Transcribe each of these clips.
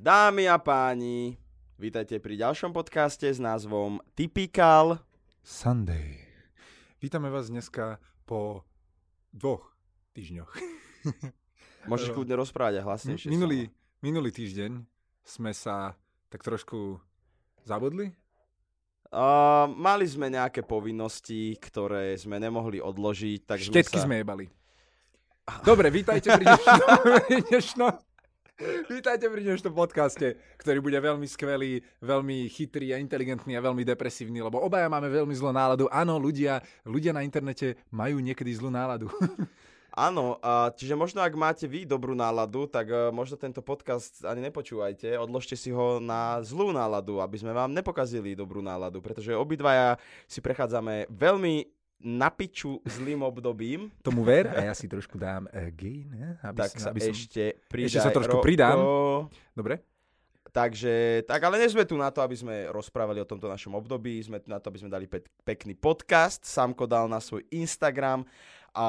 Dámy a páni, vítajte pri ďalšom podcaste s názvom Typical Sunday. Vítame vás dneska po dvoch týždňoch. Môžeš kľudne rozprávať a hlasnejšie. Minulý, minulý týždeň sme sa tak trošku zabudli. Uh, mali sme nejaké povinnosti, ktoré sme nemohli odložiť. Tak Štetky sme, sa... sme jebali. Dobre, vítajte pri dnešnom, dnešnom Vítajte pri dnešnom podcaste, ktorý bude veľmi skvelý, veľmi chytrý a inteligentný a veľmi depresívny, lebo obaja máme veľmi zlú náladu. Áno, ľudia, ľudia na internete majú niekedy zlú náladu. Áno, čiže možno ak máte vy dobrú náladu, tak uh, možno tento podcast ani nepočúvajte, odložte si ho na zlú náladu, aby sme vám nepokazili dobrú náladu, pretože obidvaja si prechádzame veľmi na piču zlým obdobím. Tomu ver a ja si trošku dám uh, gain. Ne? Aby tak si, aby ešte pridaj Ešte sa trošku roko. pridám. Dobre. Takže, tak ale nie sme tu na to, aby sme rozprávali o tomto našom období, sme tu na to, aby sme dali pe- pekný podcast. Samko dal na svoj Instagram a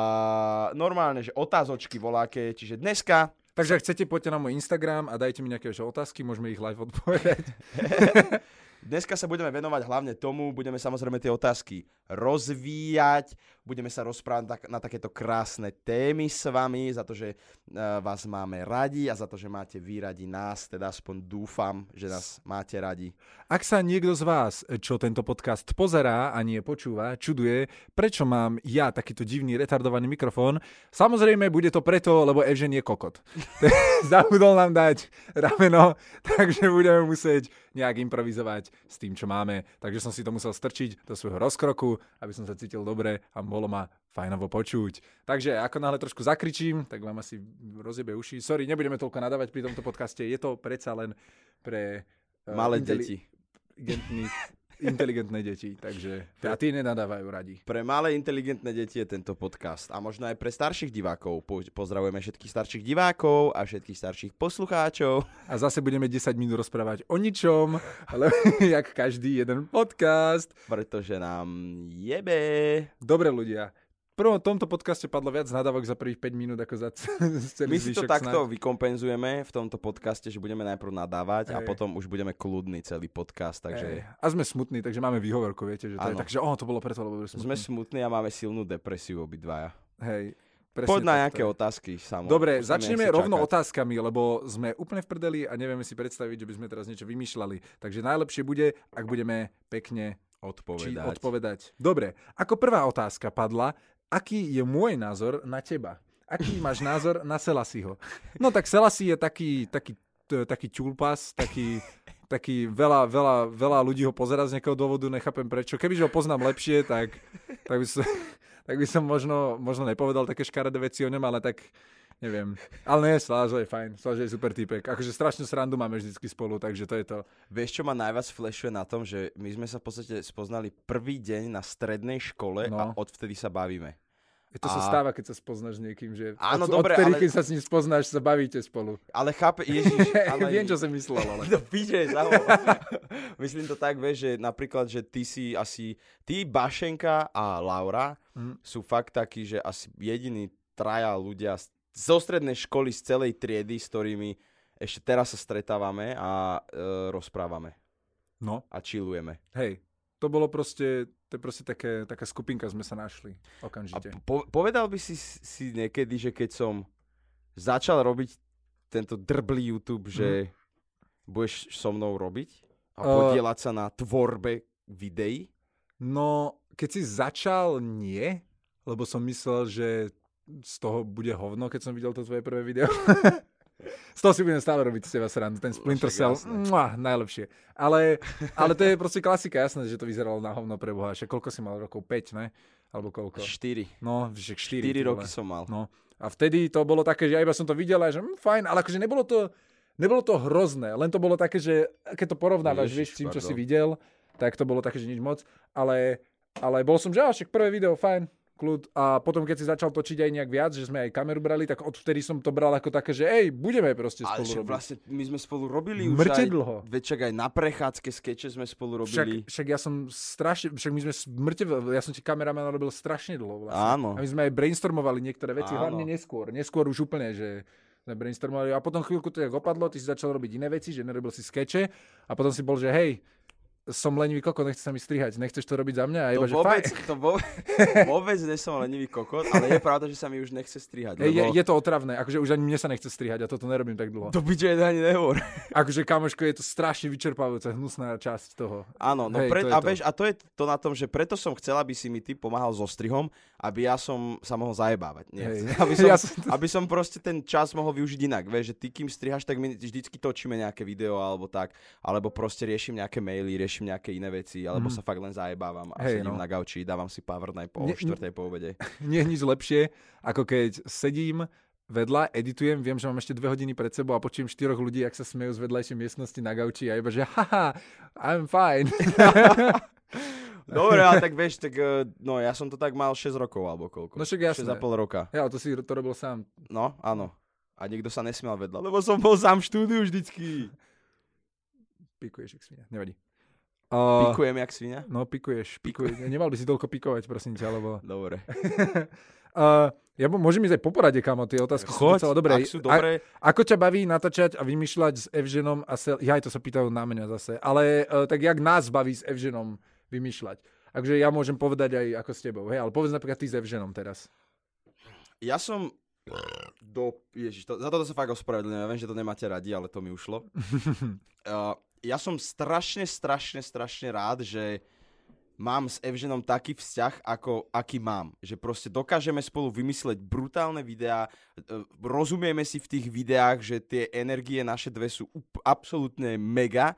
normálne, že otázočky voláke, čiže dneska Takže ak chcete, poďte na môj Instagram a dajte mi nejaké otázky, môžeme ich live odpovedať. Dneska sa budeme venovať hlavne tomu, budeme samozrejme tie otázky rozvíjať, budeme sa rozprávať tak, na takéto krásne témy s vami, za to, že uh, vás máme radi a za to, že máte vy radi nás, teda aspoň dúfam, že nás máte radi. Ak sa niekto z vás, čo tento podcast pozerá a nie počúva, čuduje, prečo mám ja takýto divný retardovaný mikrofón, samozrejme bude to preto, lebo Evžen je kokot. Zabudol nám dať rameno, takže budeme musieť nejak improvizovať s tým, čo máme. Takže som si to musel strčiť do svojho rozkroku, aby som sa cítil dobre a bolo ma fajnovo počuť. Takže ako náhle trošku zakričím, tak vám asi rozjebe uši. Sorry, nebudeme toľko nadávať pri tomto podcaste. Je to predsa len pre... Uh, Malé inteli- deti inteligentné deti, takže a tí nenadávajú radi. Pre malé inteligentné deti je tento podcast a možno aj pre starších divákov. Pozdravujeme všetkých starších divákov a všetkých starších poslucháčov. A zase budeme 10 minút rozprávať o ničom, ale jak každý jeden podcast. Pretože nám jebe. Dobre ľudia, prvom tomto podcaste padlo viac nadávok za prvých 5 minút ako za celý My si to takto snad. vykompenzujeme v tomto podcaste, že budeme najprv nadávať Ej. a potom už budeme kľudný celý podcast. Takže... Ej. A sme smutní, takže máme výhovorku, viete, že to ano. je takže, oh, to bolo preto, lebo sme, sme smutní a máme silnú depresiu obidvaja. Hej. Presne Poď na nejaké je. otázky, Samo. Dobre, začneme rovno čakať. otázkami, lebo sme úplne v prdeli a nevieme si predstaviť, že by sme teraz niečo vymýšľali. Takže najlepšie bude, ak budeme pekne odpovedať. odpovedať. Dobre, ako prvá otázka padla, aký je môj názor na teba? Aký máš názor na Selasiho? No tak Selasi je taký, taký, taký čulpas, taký, taký veľa, veľa, veľa ľudí ho pozera z nejakého dôvodu, nechápem prečo. Kebyže ho poznám lepšie, tak, tak, by, som, tak by som možno, možno nepovedal také škaredé veci o ňom, ale tak neviem. Ale nie, Slážo je fajn, Slážo je super typek. Akože strašnú srandu máme vždycky spolu, takže to je to. Vieš, čo ma najviac flashuje na tom, že my sme sa v podstate spoznali prvý deň na strednej škole no. a odvtedy sa bavíme. To a... sa stáva, keď sa spoznáš s niekým, že Áno, od, dobre, odtedy, ale... keď sa s ním spoznáš, sa bavíte spolu. Ale chápe, Ježiš, ale... Viem, čo som myslel, ale... no píče, Myslím to tak, vieš, že napríklad, že ty si asi, ty, Bašenka a Laura mm. sú fakt takí, že asi jediní traja ľudia zo strednej školy, z celej triedy, s ktorými ešte teraz sa stretávame a e, rozprávame. No. A chillujeme. Hej, to bolo proste, to je proste také, taká skupinka sme sa našli okamžite. A po, povedal by si si niekedy, že keď som začal robiť tento drblý YouTube, že mm. budeš so mnou robiť a podielať uh, sa na tvorbe videí? No, keď si začal, nie, lebo som myslel, že z toho bude hovno, keď som videl to tvoje prvé video. Z toho si budem stále robiť z teba srandu. Ten Splinter Cell, muah, najlepšie. Ale, ale to je proste klasika, jasné, že to vyzeralo na hovno pre Boha. Že koľko si mal rokov? 5, ne? Alebo koľko? 4. No, že 4. 4 roky som mal. No. A vtedy to bolo také, že ja iba som to videl a že hm, fajn, ale akože nebolo to, nebolo to hrozné. Len to bolo také, že keď to porovnávaš, vieš, s tým, čo si videl, tak to bolo také, že nič moc. Ale, ale bol som, že však prvé video, fajn, kľud. A potom, keď si začal točiť aj nejak viac, že sme aj kameru brali, tak odvtedy som to bral ako také, že ej, budeme proste spolu Ale robiť. vlastne my sme spolu robili už Mŕte aj, dlho. Večak aj na prechádzke skeče sme spolu robili. Však, však ja som strašne, však my sme mŕte, ja som ti kameraman robil strašne dlho vlastne. Áno. A my sme aj brainstormovali niektoré veci, Áno. hlavne neskôr. Neskôr už úplne, že sme brainstormovali a potom chvíľku to tak opadlo, ty si začal robiť iné veci, že nerobil si skeče a potom si bol, že hej, som lenivý kokot, nechce sa mi strihať, nechceš to robiť za mňa? A To iba, že vôbec, fajn. to vôbec, vôbec nie som lenivý kokot, ale je pravda, že sa mi už nechce strihať. Hej, je, Lebo... je, to otravné, akože už ani mne sa nechce strihať a toto nerobím tak dlho. To byče ani nehovor. Akože kamoško, je to strašne vyčerpávajúca, hnusná časť toho. Áno, no Hej, pre, to a, to. vieš, a to je to na tom, že preto som chcel, aby si mi ty pomáhal so strihom, aby ja som sa mohol zajebávať. Nie, Hej. aby, som, Ja som to- aby som proste ten čas mohol využiť inak. Vieš, že ty kým strihaš, tak my vždycky točíme nejaké video alebo tak, alebo proste riešim nejaké maily, riešim nejaké iné veci, alebo Mhm. sa fakt len zajebávam a Hej, sedím no. na gauči, dávam si nap po Ne- štvrtej po obede. Nie je nič lepšie, ako keď sedím vedľa, editujem, viem, že mám ešte dve hodiny pred sebou a počujem štyroch ľudí, ak sa smejú z vedľajšej miestnosti na gauči a iba, že haha, I'm fine. Dobre, ale tak vieš, tak eh, no ja som to tak mal 6 rokov alebo koľko. No však jasné. 6,5 roka. Ja, to si to robil sám. No, áno. A nikto sa nesmial vedľa, lebo som bol sám v štúdiu vždycky. Pikuješ, jak svinia. Nevadí. Uh, Pikujem jak svinia? No, pikuješ, pikuješ. Nemal by si toľko pikovať, prosím ťa, lebo... Dobre. uh, ja môžem ísť aj po porade, kamo, tie otázky sú docela dobré. ak sú dobré. A, ako ťa baví natáčať a vymýšľať s Evženom a Sel... Ja aj to sa pýtajú na mňa zase. Ale uh, tak jak nás baví s Evženom vymýšľať? Takže ja môžem povedať aj ako s tebou, hej? Ale povedz napríklad ty s Evženom teraz. Ja som do... Ježiš, to, za toto sa fakt ospravedlňujem. Ja viem, že to nemáte radi, ale to mi ušlo. uh, ja som strašne, strašne, strašne rád, že mám s Evženom taký vzťah, ako aký mám. Že proste dokážeme spolu vymysleť brutálne videá, e, rozumieme si v tých videách, že tie energie naše dve sú up- absolútne mega,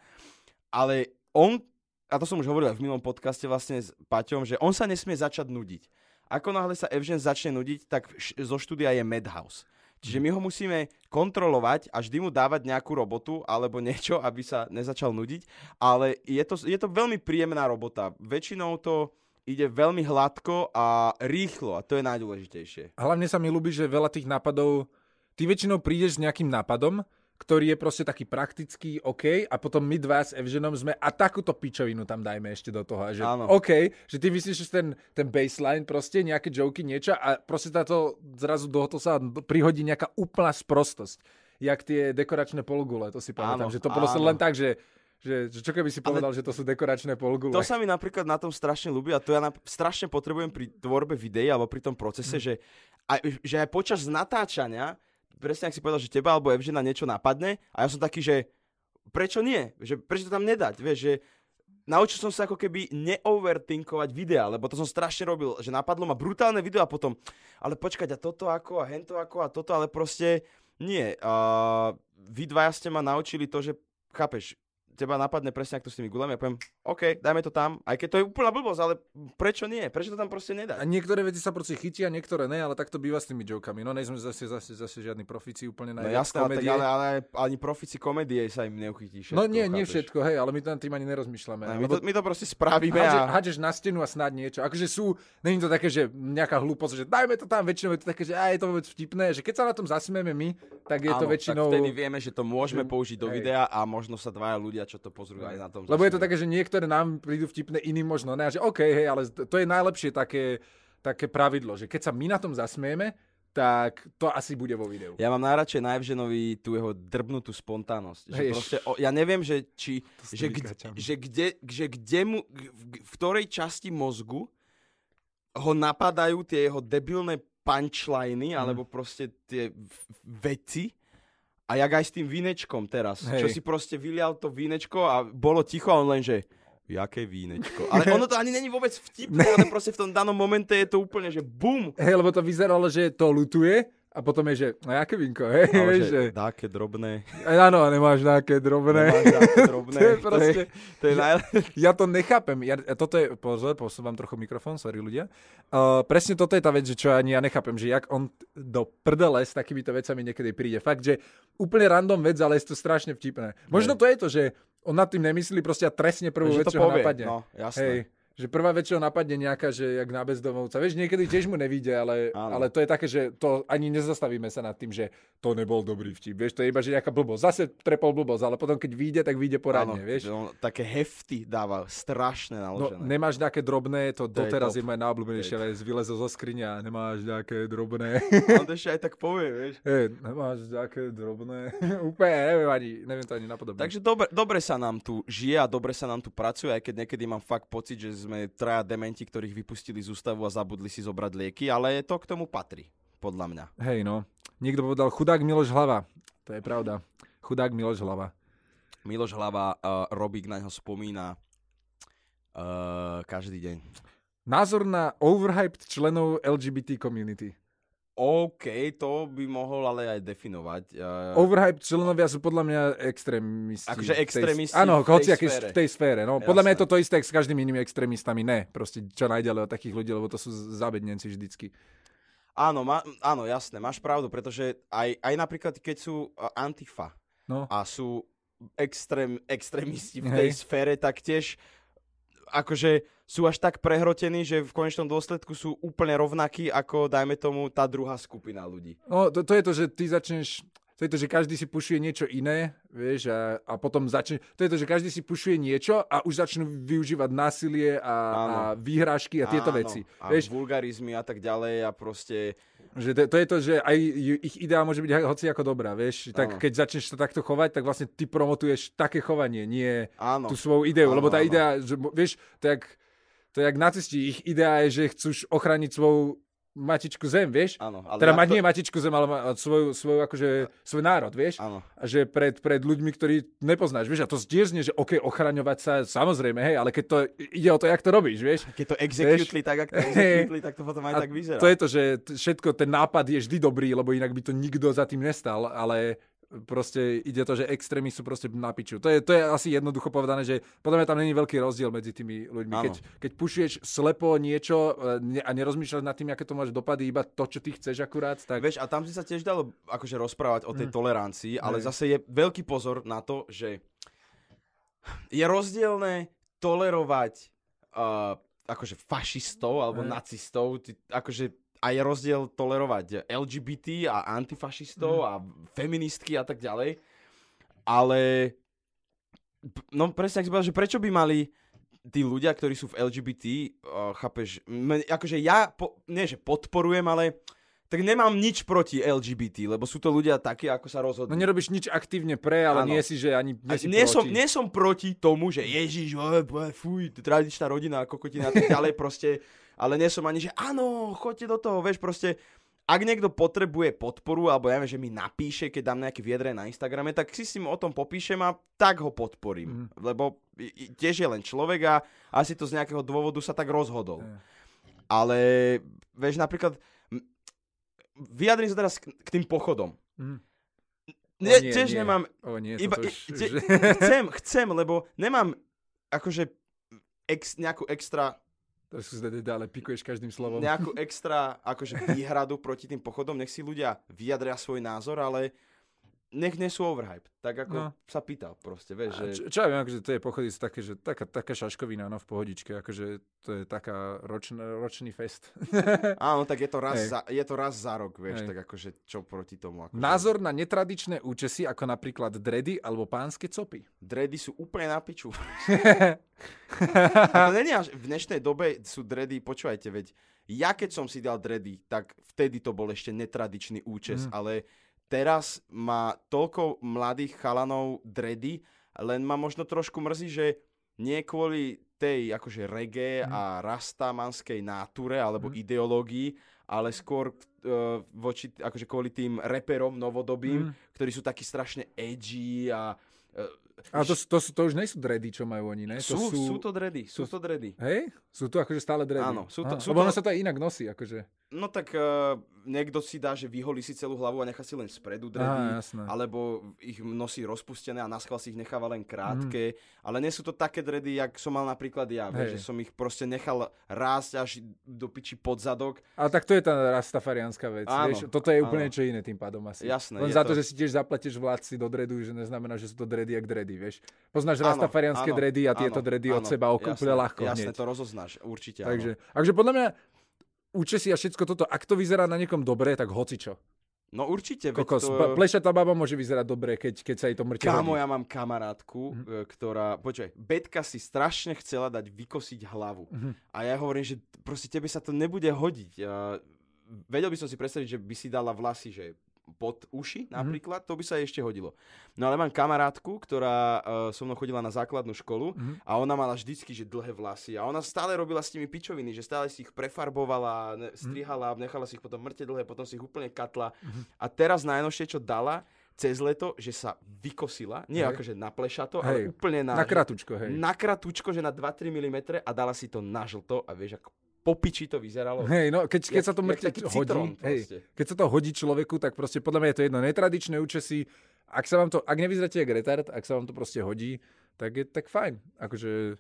ale on, a to som už hovoril v minulom podcaste vlastne s Paťom, že on sa nesmie začať nudiť. Ako náhle sa Evžen začne nudiť, tak š- zo štúdia je Madhouse. Čiže my ho musíme kontrolovať a vždy mu dávať nejakú robotu alebo niečo, aby sa nezačal nudiť. Ale je to, je to veľmi príjemná robota. Väčšinou to ide veľmi hladko a rýchlo a to je najdôležitejšie. Hlavne sa mi ľúbi, že veľa tých nápadov... Ty väčšinou prídeš s nejakým nápadom, ktorý je proste taký praktický, OK, a potom my dva s Evženom sme a takúto pičovinu tam dajme ešte do toho. Že, Áno. OK, že ty vyslíš ten, ten baseline proste, nejaké joky, niečo a proste táto zrazu do toho sa prihodí nejaká úplná sprostosť. Jak tie dekoračné polgule, to si pamätám, Áno, že to proste áno. len tak, že, že, že čo keby si povedal, že to sú dekoračné polgule. To sa mi napríklad na tom strašne ľúbi a to ja nap- strašne potrebujem pri tvorbe videí alebo pri tom procese, že, aj, že aj počas natáčania, presne ak si povedal, že teba alebo Evžena niečo napadne a ja som taký, že prečo nie? Že prečo to tam nedať? Vieš, že naučil som sa ako keby neoverthinkovať videa, lebo to som strašne robil, že napadlo ma brutálne video a potom, ale počkať, a toto ako, a hento ako, a toto, ale proste nie. Uh, vy dvaja ste ma naučili to, že chápeš, teba napadne presne ako s tými gulami a poviem, OK, dajme to tam, aj keď to je úplná blbosť, ale prečo nie? Prečo to tam proste A nedať? niektoré veci sa proste chytia, niektoré ne, ale tak to býva s tými jokami. No nejsme zase, zase, zase žiadni profici úplne na No jasné, ale, tak, ale, ale ani profici komédie sa im neuchytí všetko, No nie, nie chápeš? všetko, hej, ale my to nad tým ani nerozmýšľame. Ne, my, to, my to proste spravíme a... hádžeš na stenu a snad niečo. Akože sú, není to také, že nejaká hlúposť, že dajme to tam, väčšinou je to také, že aj je to vôbec vtipné, že keď sa na tom zasmieme my, tak je to Áno, väčšinou... tak vtedy vieme, že to môžeme že- použiť do hej. videa a možno sa dvaja ľudia, čo to pozrú aj na tom. Lebo je to také, že niektoré nám prídu vtipné, iným možno ne. A že OK, hej, ale to je najlepšie také, také pravidlo, že keď sa my na tom zasmieme, tak to asi bude vo videu. Ja mám najradšej na Evženovi tú jeho drbnutú spontánnosť. Že proste, o, ja neviem, že, či, že, kde, že, kde, že kde mu, v, ktorej časti mozgu ho napadajú tie jeho debilné punchliny, Mhm. alebo proste tie veci. A jak aj s tým vínečkom teraz. Hej. Čo si proste vylial to vínečko a bolo ticho a on len, že jaké vínečko. Ale ono to ani není vôbec vtipné, ale proste v tom danom momente je to úplne, že bum. Hej, lebo to vyzeralo, že to lutuje a potom je, že no jaké vinko, hej, Ale že, že... také drobné. Áno, nemáš nejaké drobné. Nemáš také drobné. To je to, je, proste- to je najlepšie. Ja to nechápem. Ja, toto je, pozor, posúvam trochu mikrofón, sorry ľudia. Uh, presne toto je tá vec, že čo ani ja nechápem, že jak on do prdele s takýmito vecami niekedy príde. Fakt, že úplne random vec, ale je to strašne vtipné. Možno to je to, že on nad tým nemyslí proste a trestne prvú vec, čo ho napadne. No, jasné. Hej. Že prvá vec, čo napadne nejaká, že jak na bezdomovca. Vieš, niekedy tiež mu nevíde, ale, ale to je také, že to ani nezastavíme sa nad tým, že to nebol dobrý vtip. Vieš, to je iba, že nejaká blbosť. Zase trepol blbosť, ale potom keď vyjde, tak vyjde poradne, áno, vieš. On také hefty dáva, strašné no, naložené. No, nemáš nejaké drobné, to, to doteraz je, je moje najobľúbenejšie vec, vylezol zo skriňa, nemáš nejaké drobné. On to ešte aj tak povie, vieš. Hey, nemáš nejaké drobné. Úplne, neviem ani, neviem to ani napodobne. Takže dobre, dobre sa nám tu žije a dobre sa nám tu pracuje, aj keď niekedy mám fakt pocit, že sme traja dementi, ktorých vypustili z ústavu a zabudli si zobrať lieky, ale to k tomu patrí, podľa mňa. Hej, no. Niekto povedal chudák Miloš Hlava. To je pravda. Chudák Miloš Hlava. Miloš Hlava, uh, Robík na ňo spomína uh, každý deň. Názor na overhyped členov LGBT community. OK, to by mohol ale aj definovať. Uh, Overhype členovia sú podľa mňa extrémisti. Akože extrémisti Áno, v tej, sfére. v tej sfére. No, podľa mňa je to to isté s každými inými extrémistami. Ne, proste čo najďalej od takých ľudí, lebo to sú zabednenci vždycky. Áno, ma, áno, jasné, máš pravdu, pretože aj, aj napríklad, keď sú antifa no. a sú extrém, extrémisti v tej Hej. sfére, tak tiež akože sú až tak prehrotení, že v konečnom dôsledku sú úplne rovnakí ako, dajme tomu, tá druhá skupina ľudí. No, to, to je to, že ty začneš to je to, že každý si pušuje niečo iné, vieš, a, a potom začne, to je to, že každý si pušuje niečo a už začnú využívať násilie a, a výhrážky a tieto Áno. veci. A vieš? vulgarizmy a tak ďalej a proste... Že to, to je to, že aj ich idea môže byť hoci ako dobrá, vieš, tak Áno. keď začneš to takto chovať, tak vlastne ty promotuješ také chovanie, nie Áno. tú svoju ideu, Áno, lebo tá Áno. idea, že, vieš, jak, to je jak nacisti, ich idea je, že chcú ochrániť svoju matičku zem, vieš? Áno, ale teda mať to... nie matičku zem, ale svoju, svoju akože, svoj národ, vieš? Áno. A že pred, pred ľuďmi, ktorí nepoznáš, vieš? A to zdierzne, že OK, ochraňovať sa, samozrejme, hej, ale keď to ide o to, jak to robíš, vieš? Keď to executli tak, ako to executli, tak to potom aj a tak vyzerá. To je to, že všetko, ten nápad je vždy dobrý, lebo inak by to nikto za tým nestal, ale proste ide to, že extrémy sú proste na piču. To je, to je asi jednoducho povedané, že podľa mňa tam není veľký rozdiel medzi tými ľuďmi. Keď, keď pušuješ slepo niečo e, a nerozmýšľaš nad tým, aké to máš dopady, iba to, čo ty chceš akurát, tak... Vieš, a tam si sa tiež dalo akože rozprávať o tej mm. tolerancii, ale mm. zase je veľký pozor na to, že je rozdielne tolerovať uh, akože fašistov alebo mm. nacistov, ty, akože a je rozdiel tolerovať LGBT a antifašistov mm. a feministky a tak ďalej. Ale no presne, ak si povedal, že prečo by mali tí ľudia, ktorí sú v LGBT, uh, chápeš, m- akože ja, po, nie že podporujem, ale tak nemám nič proti LGBT, lebo sú to ľudia takí, ako sa rozhodnú. No nerobíš nič aktívne pre, ale ano. nie si, že ani nie si nie proti. Som, nie som proti tomu, že Ježiš, fuj, tradičná rodina, kokotina a tak ďalej, proste ale nie som ani, že áno, choďte do toho, vieš, proste, ak niekto potrebuje podporu, alebo ja viem, že mi napíše, keď dám nejaké viedre na Instagrame, tak si s ním o tom popíšem a tak ho podporím. Mm. Lebo tiež je len človek a asi to z nejakého dôvodu sa tak rozhodol. Mm. Ale, vieš, napríklad, vyjadrím sa teraz k tým pochodom. Mm. Ne, nie, tiež nie. nemám... O nie, iba, už... te, chcem, chcem, lebo nemám akože ex, nejakú extra to sú ale pikuješ každým slovom. Nejakú extra akože výhradu proti tým pochodom, nech si ľudia vyjadria svoj názor, ale nech nie sú overhype. Tak ako no. sa pýtal proste, vieš, že... Čo, čo ja viem, akože tie pochody sú také, že taká, taká šaškovina, no v pohodičke, akože to je taká ročn, ročný fest. Áno, tak je to raz, za, je to raz za rok, vieš, Hej. tak akože čo proti tomu. Akože... Názor na netradičné účesy, ako napríklad dredy alebo pánske copy. Dredy sú úplne na piču. to není až, v dnešnej dobe sú dredy, počúvajte, veď ja keď som si dal dredy, tak vtedy to bol ešte netradičný účes, mm. ale teraz má toľko mladých chalanov dredy, len ma možno trošku mrzí, že nie kvôli tej akože reggae mm. a rastamanskej náture alebo mm. ideológii, ale skôr uh, voči, akože kvôli tým reperom novodobým, mm. ktorí sú takí strašne edgy a uh, a to, to, to už nie sú dredy, čo majú oni, ne? Sú, to sú, sú to dredy, sú to dredy. Hej? Sú to akože stále dredy? Áno. Sú to, sú Lebo to... ono sa to aj inak nosí, akože. No tak uh, niekto si dá, že vyholí si celú hlavu a nechá si len spredu dredy, Á, alebo ich nosí rozpustené a na schvál si ich necháva len krátke, mm. ale nie sú to také dredy, jak som mal napríklad ja, vieš, že som ich proste nechal rásť až do piči pod zadok. Ale tak to je tá rastafariánska vec, áno, vieš, toto je úplne áno. čo iné tým pádom asi. Jasné. Len za to, to, že si tiež zaplatíš vládci do dredu, že neznamená, že sú to dredy jak dredy. vieš. Poznáš Áno, rastafarianské áno, dredy a tieto áno, dredy od áno, seba ako úplne jasné, ľahko Jasné, hneď. to rozoznáš, určite Takže, áno. takže podľa mňa účesy a všetko toto, ak to vyzerá na niekom dobre, tak hocičo. No určite, Kokos, to... plešatá baba môže vyzerať dobre, keď, keď sa jej to mŕte Kámo, ja mám kamarátku, Mhm. mm ktorá, počkaj, Betka si strašne chcela dať vykosiť hlavu. Mhm. A ja hovorím, že proste tebe sa to nebude hodiť. A vedel by som si predstaviť, že by si dala vlasy, že pod uši napríklad, to by sa ešte hodilo. No ale mám kamarátku, ktorá uh, so mnou chodila na základnú školu Mhm. a ona mala vždycky, že dlhé vlasy a ona stále robila s tými pičoviny, že stále si ich prefarbovala, ne, strihala, nechala si ich potom mŕte dlhé, potom si ich úplne katla. A teraz najnovšie, čo dala cez leto, že sa vykosila, nie Hej. akože na plešato, Hej. ale úplne na, Na kratučko, hej. na kratučko, že na 2-3 mm a dala si to na žlto a vieš, ako po piči to vyzeralo. Hej, no, keď, keď Jak- sa to taký hodí, hej, keď sa to hodí človeku, tak proste podľa mňa je to jedno. Netradičné účesy, ak sa vám to, ak nevyzeráte jak retard, ak sa vám to proste hodí, tak je tak fajn. Akože,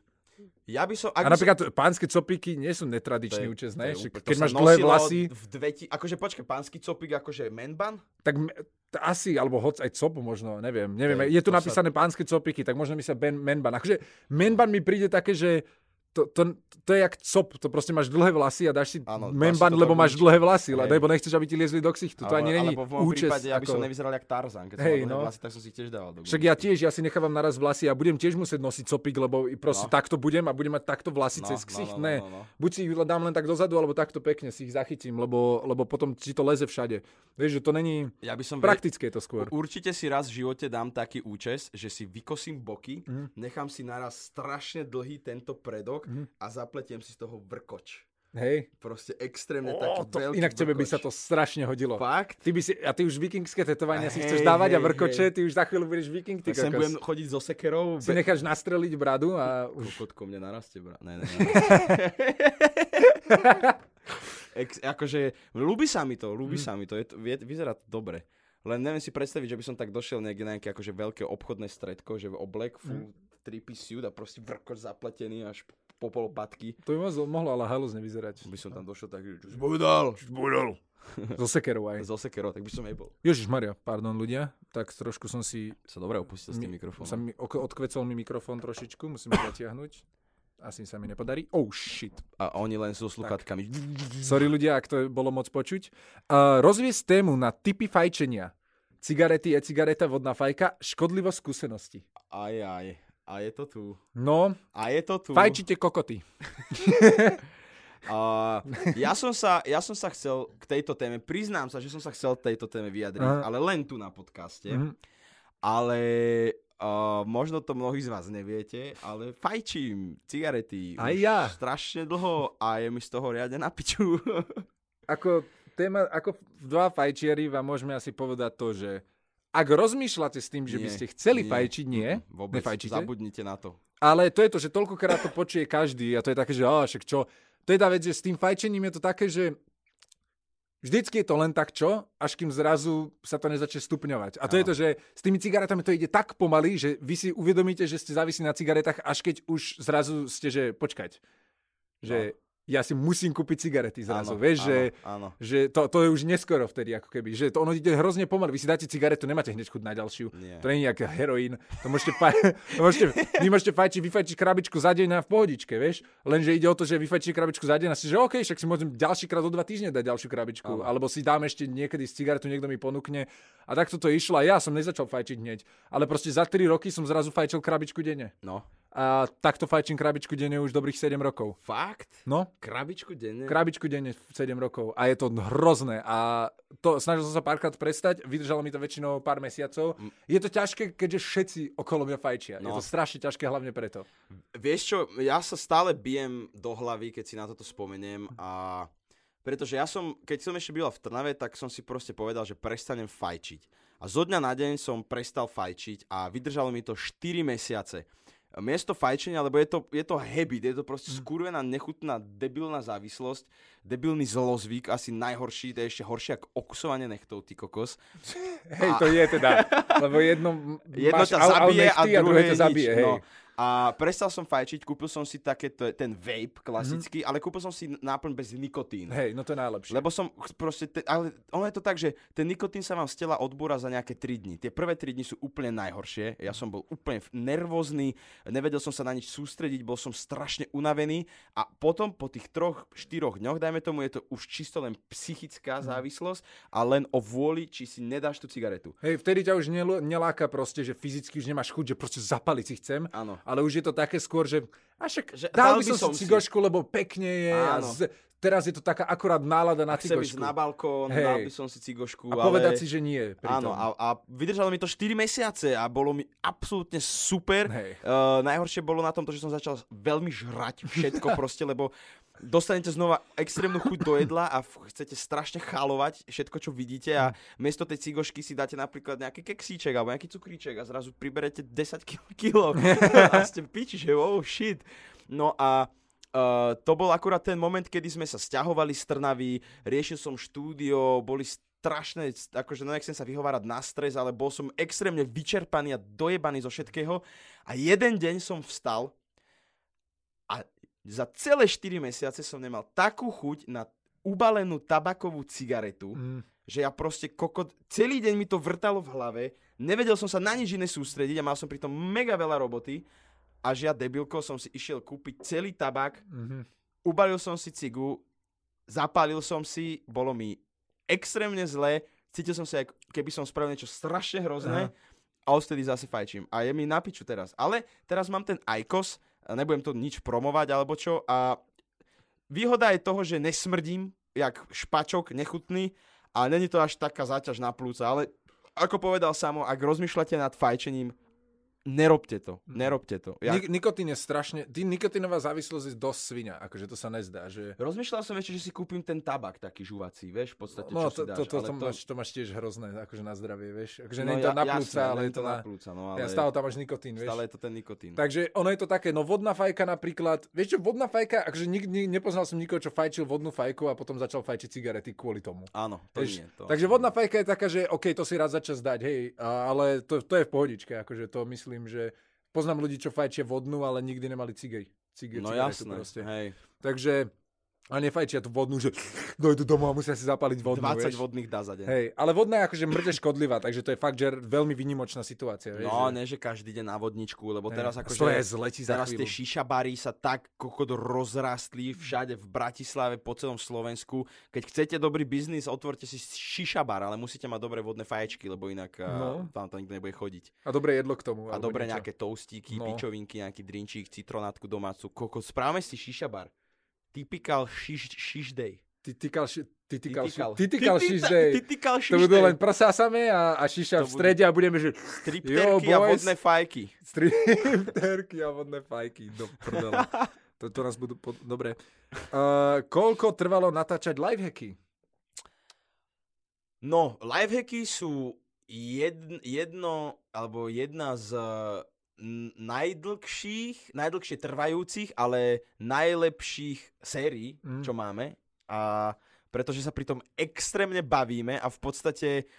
Ja by som... a Ak by napríklad pánske copíky nie sú som, netradičný účes, ne? Keď máš dlhé vlasy, V dveti, akože počkaj, pánsky copik, akože menban? tak me- t- asi, alebo hoc aj cop možno, neviem. neviem. To je- je tu to sa- napísané pánske copiky, tak možno mi sa ben, menban. Akože menban mi príde také, že to, to, to je jak cop, to proste máš dlhé vlasy a dáš si si to lebo máš dlhé vlasy, Hej. lebo nechceš, aby ti liezli do ksichtu. To ani není alebo v mojom účes. prípade, aby som nevyzeral jak Tarzan. Keď som Hej, dlhé no. vlasy, tak som si tiež dával do Však ja tiež, ja si nechávam naraz vlasy a budem tiež musieť nosiť copik, lebo proste No. takto budem a budem mať takto vlasy No, cez no, ksicht. no, no, ne. no, no. Buď si ich dám len tak dozadu, alebo takto pekne si ich zachytím, lebo, lebo potom ti to leze všade. Vieš, že to není Ja by som... praktické to skôr. Určite si raz v živote dám taký účes, že si vykosím boky, Mhm. nechám si naraz strašne dlhý tento predok Mhm. a zapletiem si z toho vrkoč. Hej. Proste extrémne Ó, taký to, veľký inak tebe by vrkoč. sa to strašne hodilo. Fakt? Ty by si, a ty už vikingské tetovania si Hej, chceš dávať a hej, vrkoče, hej. ty už za chvíľu budeš viking, ty sem budem chodiť so sekerou. Si necháš nastreliť bradu a už... Kokotko mne narastie, bra. Ne, ne, ne. Ex, akože, ľúbi sa mi to, ľúbi Mhm. sa mi to, je to vie, vyzerá to dobre. Len neviem si predstaviť, že by som tak došiel niekde na nejaké akože veľké obchodné stredko, že v oblek, full three-piece suit a proste vrkoč zapletený až po polopatky. To by mohlo, mohlo ale halus nevyzerať. By som tam došiel tak, že čo si povedal? Čo si povedal? So sekerou aj. Z osekerou, tak by som nebol. Ježiš Maria, pardon ľudia, tak trošku som si... Sa dobre opustil s tým mi- mikrofónom. Sa mi, odkvecol mi mikrofón trošičku, musím ho zatiahnuť. Asi sa mi nepodarí. Oh shit. A oni len so sluchatkami. Sorry ľudia, ak to bolo moc počuť. Uh, rozviesť tému na typy fajčenia. Cigarety, e-cigareta, vodná fajka, škodlivosť skúsenosti. Aj, aj. A je to tu. No, A je to tu. fajčite kokoty. A ja, som sa, ja som sa chcel k tejto téme, priznám sa, že som sa chcel k tejto téme vyjadriť, Aha. ale len tu na podcaste. Mhm. Ale uh, možno to mnohí z vás neviete, ale fajčím cigarety Aj ja. strašne dlho a je mi z toho riadne na piču. Ako, téma, ako dva fajčiari vám môžeme asi povedať to, že ak rozmýšľate s tým, že by Nie, ste chceli nie, fajčiť, nie. Vôbec, Nefajčíte? zabudnite na to. Ale to je to, že toľkokrát to počuje každý a to je také, že á, však čo. To je tá vec, že s tým fajčením je to také, že vždycky je to len tak čo, až kým zrazu sa to nezačne stupňovať. A to je Áno. to, že s tými cigaretami to ide tak pomaly, že vy si uvedomíte, že ste závisí na cigaretách, až keď už zrazu ste, že počkať. Že ja si musím kúpiť cigarety zrazu. Áno, Vieš, áno, že Áno. že to, to je už neskoro vtedy, ako keby. Že to ono ide hrozne pomaly. Vy si dáte cigaretu, nemáte hneď chuť na ďalšiu. Nie. To nie je jak heroín. To môžete, fa- to môžete, vy môžete fajčiť, vyfajčiť krabičku za deň a v pohodičke, vieš? Lenže ide o to, že vyfajčíte krabičku za deň a si, že OK, však si môžem ďalší krát o dva týždne dať ďalšiu krabičku. Áno. Alebo si dám ešte niekedy z cigaretu, niekto mi ponúkne. A takto to išlo. A ja som nezačal fajčiť hneď. Ale proste za 3 roky som zrazu fajčil krabičku denne. No. A takto fajčím krabičku denne už dobrých 7 rokov. Fakt? No, Krabičku denne? krabičku denne 7 rokov a je to hrozné a to snažil som sa párkrát prestať, vydržalo mi to väčšinou pár mesiacov. Je to ťažké, keďže všetci okolo mňa fajčia. Je No. to strašne ťažké hlavne preto. Vieš čo, ja sa stále bijem do hlavy, keď si na toto spomeniem a pretože ja som, keď som ešte býval v Trnave, tak som si proste povedal, že prestanem fajčiť. A zo dňa na deň som prestal fajčiť a vydržalo mi to 4 mesiace. Miesto fajčenia, lebo je to, je to habit, je to proste skurvená, nechutná, debilná závislosť, debilný zlozvyk, asi najhorší, to je ešte horšie ako okusovanie nechtov, ty kokos. Hej, to je teda, lebo jedno, Jedno máš ťa zabije a nechty druhé to nič. zabije. Hej. No. A prestal som fajčiť, kúpil som si také ten vape klasický, mm-hmm. ale kúpil som si náplň bez nikotínu. Hej, no to je najlepšie. Lebo som proste, te, ale ono je to tak, že ten nikotín sa vám z tela odbúra za nejaké 3 dní. Tie prvé 3 dní sú úplne najhoršie. Ja som bol úplne nervózny, nevedel som sa na nič sústrediť, bol som strašne unavený a potom po tých 3-4 dňoch, dajme tomu, je to už čisto len psychická mm. závislosť a len o vôli, či si nedáš tú cigaretu. Hej, vtedy ťa už neláka proste, že fyzicky už nemáš chuť, že proste zapaliť si chcem. Áno ale už je to také skôr, že a však že dal, by som, som si cigošku, lebo pekne je a z, teraz je to taká akurát nálada na cigošku. na balkón, hey. dal by som si cigošku. A ale... povedať si, že nie. Áno, a, a vydržalo mi to 4 mesiace a bolo mi absolútne super. Hey. Uh, najhoršie bolo na tom to, že som začal veľmi žrať všetko proste, lebo dostanete znova extrémnu chuť do jedla a chcete strašne chalovať všetko, čo vidíte a miesto tej cigošky si dáte napríklad nejaký keksíček alebo nejaký cukríček a zrazu priberete 10 kg a ste piči, že oh shit. No a Uh, to bol akurát ten moment, kedy sme sa stiahovali z Trnavy, riešil som štúdio, boli strašné, akože no nechcem sa vyhovárať na stres, ale bol som extrémne vyčerpaný a dojebaný zo všetkého. A jeden deň som vstal a za celé 4 mesiace som nemal takú chuť na ubalenú tabakovú cigaretu, mm. že ja proste kokot, celý deň mi to vrtalo v hlave, nevedel som sa na nič iné sústrediť a mal som pritom mega veľa roboty a ja debilko som si išiel kúpiť celý tabak, mm-hmm. ubalil som si cigu, zapálil som si, bolo mi extrémne zlé, cítil som sa, keby som spravil niečo strašne hrozné Aha. a odtedy zase fajčím. A je mi na piču teraz. Ale teraz mám ten IQOS, nebudem to nič promovať alebo čo a výhoda je toho, že nesmrdím jak špačok, nechutný a není to až taká záťaž na plúca, ale ako povedal Samo, ak rozmýšľate nad fajčením, Nerobte to, mhm. nerobte to. Ja... Nik- nikotín je strašne, tý, nikotínová závislosť je dosť svinia, akože to sa nezdá. Že... Rozmýšľal som ešte, že si kúpim ten tabak taký žuvací, vieš, v podstate, no, čo to, si dáš. To, to, to, to... Máš, to máš tiež hrozné, akože na zdravie, vieš. Akože no, nie je to ja, na plúca, ale je to na, plúca, no, ale... Ja stále tam máš nikotín, vieš. Stále je to ten nikotín. Takže ono je to také, no vodná fajka napríklad, vieš čo, vodná fajka, akože nikdy nepoznal som nikoho, čo fajčil vodnú fajku a potom začal fajčiť cigarety kvôli tomu. Áno, to vieš? nie. To... Takže vodná fajka je taká, že OK, to si raz začas dať, hej, ale to, to je v pohodičke, akože to myslím, že Poznám ľudí, čo fajčia vodnú, ale nikdy nemali cigej. Cigej, no jasné, proste. hej. Takže a nefajčia tú vodnú, že dojdu domov a musia si zapaliť vodnú, 20 vieš. vodných dá za deň. Hej, ale vodná je akože mŕte škodlivá, takže to je fakt, že veľmi vynimočná situácia. Vieš, no, že... ne, že každý deň na vodničku, lebo hej, teraz akože... To je zle Teraz tie šišabary sa tak kokot rozrastli všade v Bratislave, po celom Slovensku. Keď chcete dobrý biznis, otvorte si šišabar, ale musíte mať dobré vodné faječky, lebo inak no. vám to nikto nebude chodiť. A dobré jedlo k tomu. A dobré nejaké toastíky, no. pičovinky, nejaký drinčík, citronátku domácu. Kokot, správame si šišabar. Typical shish, shish day. Typical shish day. Typical shish To budú len prsá samé a, a šiša v strede a budeme, že... Stripterky a vodné fajky. Stripterky a vodné fajky. Do prdela. To, to nás budú... Po... Dobre. Uh, koľko trvalo natáčať livehacky? No, livehacky sú jedno, jedno alebo jedna z najdlhších, najdlhšie trvajúcich, ale najlepších sérií, mm. čo máme. A pretože sa pri tom extrémne bavíme a v podstate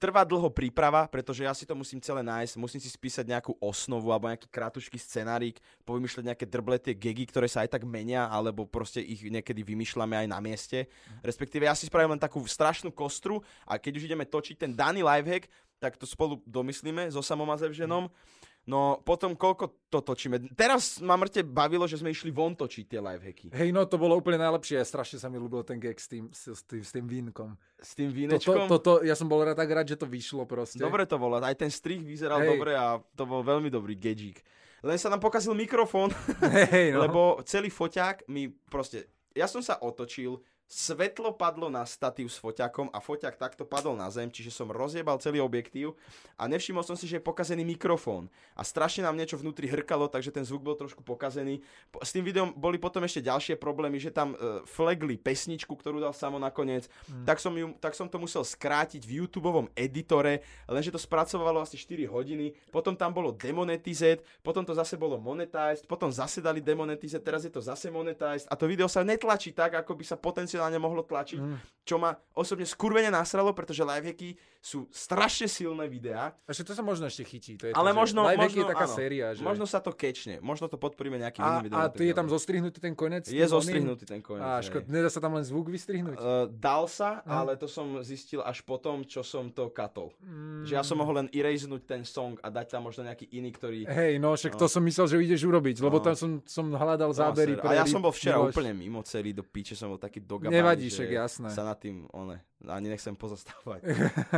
trvá dlho príprava, pretože ja si to musím celé nájsť, musím si spísať nejakú osnovu alebo nejaký kratušký scenárik, povymýšľať nejaké drbleté gegy, ktoré sa aj tak menia, alebo proste ich niekedy vymýšľame aj na mieste. Mm. Respektíve ja si spravím len takú strašnú kostru a keď už ideme točiť ten daný livehack, tak to spolu domyslíme so Samom a Zevženom. Mm No potom koľko to točíme? Teraz ma mŕte bavilo, že sme išli von točiť tie livehacky. Hej, no to bolo úplne najlepšie. Strašne sa mi ľúbil ten gag s tým, s, s, tým, s tým vínkom. S tým vínečkom? To, to, to, ja som bol rád, tak rád, že to vyšlo proste. Dobre to bolo. Aj ten strich vyzeral Hej. dobre a to bol veľmi dobrý gadžík. Len sa nám pokazil mikrofón, Hej, no. lebo celý foťák mi proste... Ja som sa otočil, svetlo padlo na statív s foťakom a foťak takto padol na zem, čiže som rozjebal celý objektív a nevšimol som si, že je pokazený mikrofón. A strašne nám niečo vnútri hrkalo, takže ten zvuk bol trošku pokazený. S tým videom boli potom ešte ďalšie problémy, že tam uh, flegli pesničku, ktorú dal samo nakoniec, mm. tak, som ju, tak som to musel skrátiť v YouTube editore, lenže to spracovalo asi 4 hodiny, potom tam bolo demonetized, potom to zase bolo monetized, potom zase dali demonetized, teraz je to zase monetized a to video sa netlačí tak, ako by sa potenciálne ne mohlo tlačiť. Mm. Čo ma osobne skurvene nasralo, pretože livehacky sú strašne silné videá. A to sa možno ešte chytí. To je ale to, možno, možno, je taká áno, séria. Že... Možno sa to kečne. Možno to podporíme nejakým a, iným videom. A tu je tam zostrihnutý ten konec? Je zostrihnutý ten konec. A škod, nedá sa tam len zvuk vystrihnúť? Uh, dal sa, a? ale to som zistil až potom, čo som to katol. Mm. Že ja som mohol len eraznúť ten song a dať tam možno nejaký iný, ktorý... Hej, no však no. to som myslel, že ideš urobiť, lebo no. tam som, som hľadal no, zábery. No, a ja som bol včera Miloš. úplne mimo celý do píče, som bol taký dogabaný, Nevadí, však jasné. Sa nad tým, one, ani nechcem pozastávať.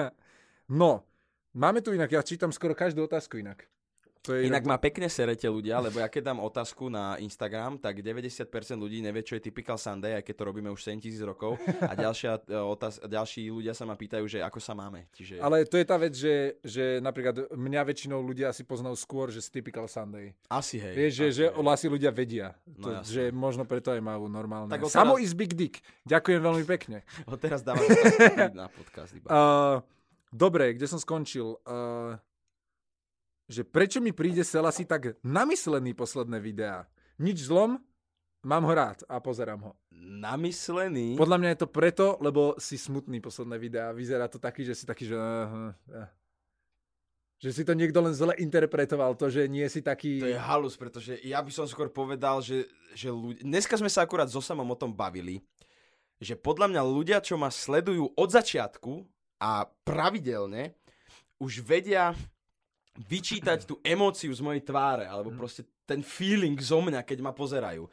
no, máme tu inak, ja čítam skoro každú otázku inak. To je Inak ma pekne serete ľudia, lebo ja keď dám otázku na Instagram, tak 90% ľudí nevie, čo je typical Sunday, aj keď to robíme už 7000 rokov. A ďalšia, e, otáz, ďalší ľudia sa ma pýtajú, že ako sa máme. Čiže... Ale to je tá vec, že, že napríklad mňa väčšinou ľudia asi poznajú skôr, že je typical Sunday. Asi hej. Vieš, že, že asi ľudia vedia. To, no, že možno preto aj majú normálne. Tak teraz... Samo is big dick. Ďakujem veľmi pekne. O teraz dávam na podcast. Iba. Uh, dobre, kde som skončil? Uh, že prečo mi príde Selasi tak namyslený posledné videá. Nič zlom, mám ho rád a pozerám ho. Namyslený? Podľa mňa je to preto, lebo si smutný posledné videá. Vyzerá to taký, že si taký, že... Uh, uh, že si to niekto len zle interpretoval, to, že nie si taký... To je halus, pretože ja by som skôr povedal, že, že ľudia... Dneska sme sa akurát so samom o tom bavili, že podľa mňa ľudia, čo ma sledujú od začiatku a pravidelne, už vedia, vyčítať tú emóciu z mojej tváre, alebo mhm. proste ten feeling zo mňa, keď ma pozerajú.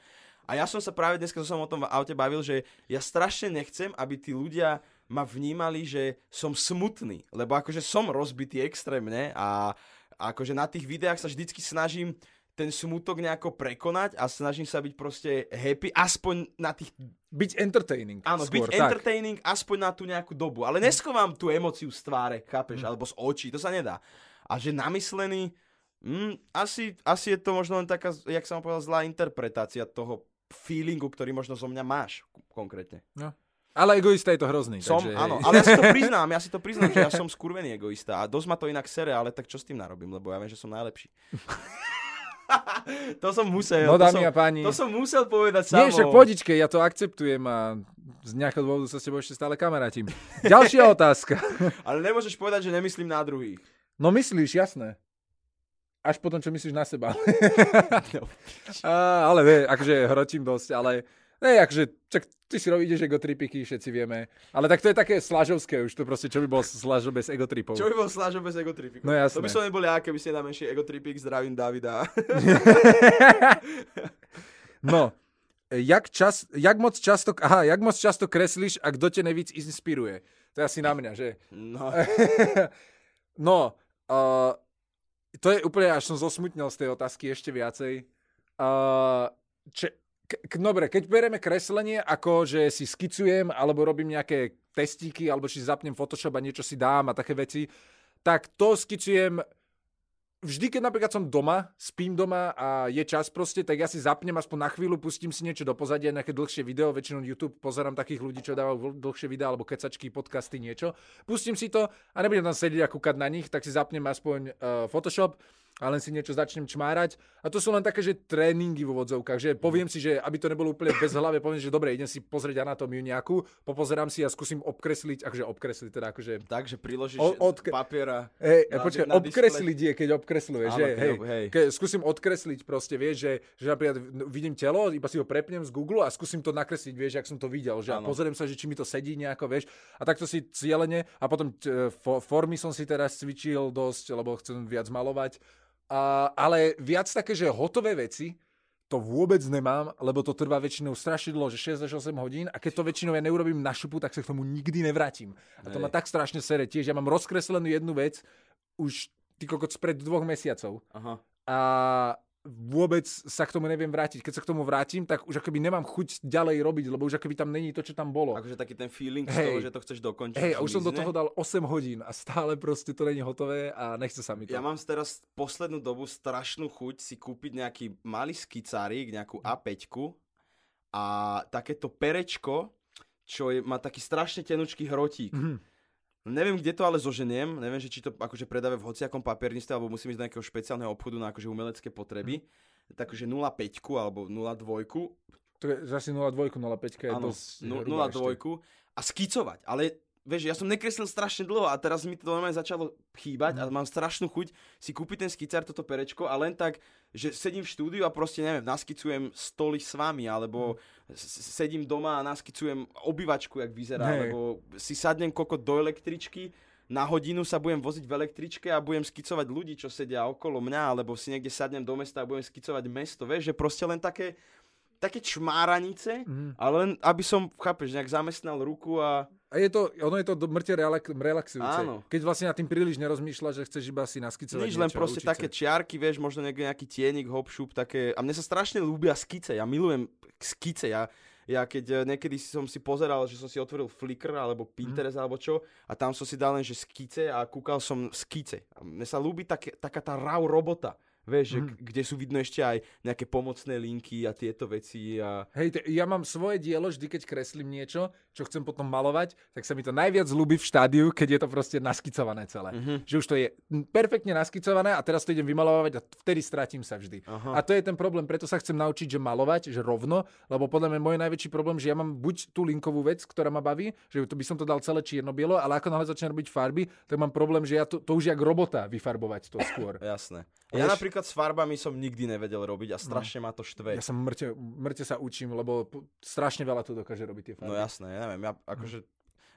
A ja som sa práve dneska som o tom v aute bavil, že ja strašne nechcem, aby tí ľudia ma vnímali, že som smutný. Lebo akože som rozbitý extrémne a akože na tých videách sa vždycky snažím ten smutok nejako prekonať a snažím sa byť proste happy, aspoň na tých... Byť entertaining. Áno, skôr, byť tak. entertaining aspoň na tú nejakú dobu. Ale neschovám tú emociu z tváre, chápeš, mm. alebo z očí, to sa nedá. A že namyslený, mm, asi, asi je to možno len taká, jak som povedal, zlá interpretácia toho feelingu, ktorý možno zo mňa máš konkrétne. No. Ale egoista je to hrozný. Som, takže... áno, ale ja si to priznám, ja si to priznám, že ja som skurvený egoista a dosť ma to inak sere, ale tak čo s tým narobím, lebo ja viem, že som najlepší. to som musel. No dámy a páni. To som musel povedať sám. Nie, však podičke, ja to akceptujem a z nejakého dôvodu sa s tebou ešte stále kamarátim. Ďalšia otázka. ale nemôžeš povedať, že nemyslím na druhých. No myslíš, jasné. Až potom, čo myslíš na seba. no. a, ale vie, akože hročím dosť, ale ne, akože, čak ty si ideš egotripiky, všetci vieme. Ale tak to je také slažovské už, to proste, čo by bol slažo bez egotripov. Čo by bol slažo bez egotripikov? No jasné. To by som nebol ja, keby ste menší egotripik, zdravím Davida. no, jak, čas, jak moc často, aha, jak moc často kreslíš a kto te nejvíc inspiruje? To je asi na mňa, že? No. No, uh, to je úplne, až som zosmutnil z tej otázky ešte viacej. Uh, če, k, dobre, keď bereme kreslenie, ako že si skicujem, alebo robím nejaké testíky, alebo si zapnem Photoshop a niečo si dám a také veci, tak to skicujem vždy, keď napríklad som doma, spím doma a je čas proste, tak ja si zapnem aspoň na chvíľu, pustím si niečo do pozadia, nejaké dlhšie video, väčšinou YouTube pozerám takých ľudí, čo dávajú dlhšie videá alebo kecačky, podcasty, niečo. Pustím si to a nebudem tam sedieť a kúkať na nich, tak si zapnem aspoň uh, Photoshop, a len si niečo začnem čmárať. A to sú len také, že tréningy v úvodzovkách, že poviem si, že aby to nebolo úplne bez hlavy, poviem, že dobre, idem si pozrieť anatómiu nejakú, popozerám si a skúsim obkresliť, akože obkresliť, teda akože... Takže priložíš od, papiera hej, na, počkaj, na obkresliť je, keď obkresluješ, že, hej, hej. Ke, skúsim odkresliť proste, vieš, že, že napríklad vidím telo, iba si ho prepnem z Google a skúsim to nakresliť, vieš, ak som to videl, že a pozriem sa, že či mi to sedí nejako, vieš, a takto si cieľene a potom t, formy som si teraz cvičil dosť, lebo chcem viac malovať a, ale viac také, že hotové veci, to vôbec nemám, lebo to trvá väčšinou strašne dlho, že 6 až 8 hodín a keď to väčšinou ja neurobím na šupu, tak sa k tomu nikdy nevrátim. A to ma tak strašne sere tiež. Ja mám rozkreslenú jednu vec už ty kokot spred dvoch mesiacov. Aha. A vôbec sa k tomu neviem vrátiť. Keď sa k tomu vrátim, tak už akoby nemám chuť ďalej robiť, lebo už akoby tam není to, čo tam bolo. Akože taký ten feeling hey. z toho, že to chceš dokončiť. Hej, a už som do toho dal 8 hodín a stále proste to není hotové a nechce sa mi to. Ja mám teraz poslednú dobu strašnú chuť si kúpiť nejaký malý skicárik, nejakú A5 a takéto perečko, čo je, má taký strašne tenučký hrotík. Mm-hmm Neviem, kde to ale zoženiem, neviem, že či to akože predáve v hociakom papiernictve, alebo musím ísť do nejakého špeciálneho obchodu na akože umelecké potreby. Mm. Takže 0,5 alebo 0,2 To je zase 0,2, 0,5 je Áno, dosť nu- hrubá 0,2 a skicovať. Ale vieš, ja som nekreslil strašne dlho a teraz mi to normálne začalo chýbať Mhm. a mám strašnú chuť si kúpiť ten skicár, toto perečko a len tak, že sedím v štúdiu a proste, neviem, naskicujem stoly s vami, alebo Mhm. s- sedím doma a naskicujem obývačku, jak vyzerá, Hej. alebo si sadnem kokot do električky, na hodinu sa budem voziť v električke a budem skicovať ľudí, čo sedia okolo mňa, alebo si niekde sadnem do mesta a budem skicovať mesto, vieš, že proste len také, také čmáranice, Mhm. ale len aby som, chápeš, nejak zamestnal ruku a... A je to, ono je to mŕte relax, relaxujúce. Áno. Keď vlastne na tým príliš nerozmýšľaš, že chceš iba si naskicovať Nič, niečo len proste také sa. čiarky, vieš, možno niekde nejaký tienik, hopšup, také... A mne sa strašne ľúbia skice, ja milujem skice, ja, ja keď eh, niekedy som si pozeral, že som si otvoril Flickr alebo Pinterest Mhm. alebo čo a tam som si dal len, že skice a kúkal som skice. A mne sa ľúbi také, taká tá raw robota, vieš, Mhm. k- kde sú vidno ešte aj nejaké pomocné linky a tieto veci a... Hej, te, ja mám svoje dielo, vždy keď kreslím niečo, čo chcem potom malovať, tak sa mi to najviac ľúbi v štádiu, keď je to proste naskicované celé. Mhm. Že už to je perfektne naskicované a teraz to idem vymalovať a vtedy stratím sa vždy. Aha. A to je ten problém, preto sa chcem naučiť, že malovať, že rovno, lebo podľa mňa môj najväčší problém, že ja mám buď tú linkovú vec, ktorá ma baví, že to by som to dal celé čierno-bielo, ale ako náhle začnem robiť farby, tak mám problém, že ja to, to už jak robota vyfarbovať to skôr. Jasné. Ja vieš- napríklad s farbami som nikdy nevedel robiť a strašne ma to štve. Ja sa mŕte, mŕte sa učím, lebo strašne veľa to dokáže robiť tie farby. No jasné, ja neviem, ja akože...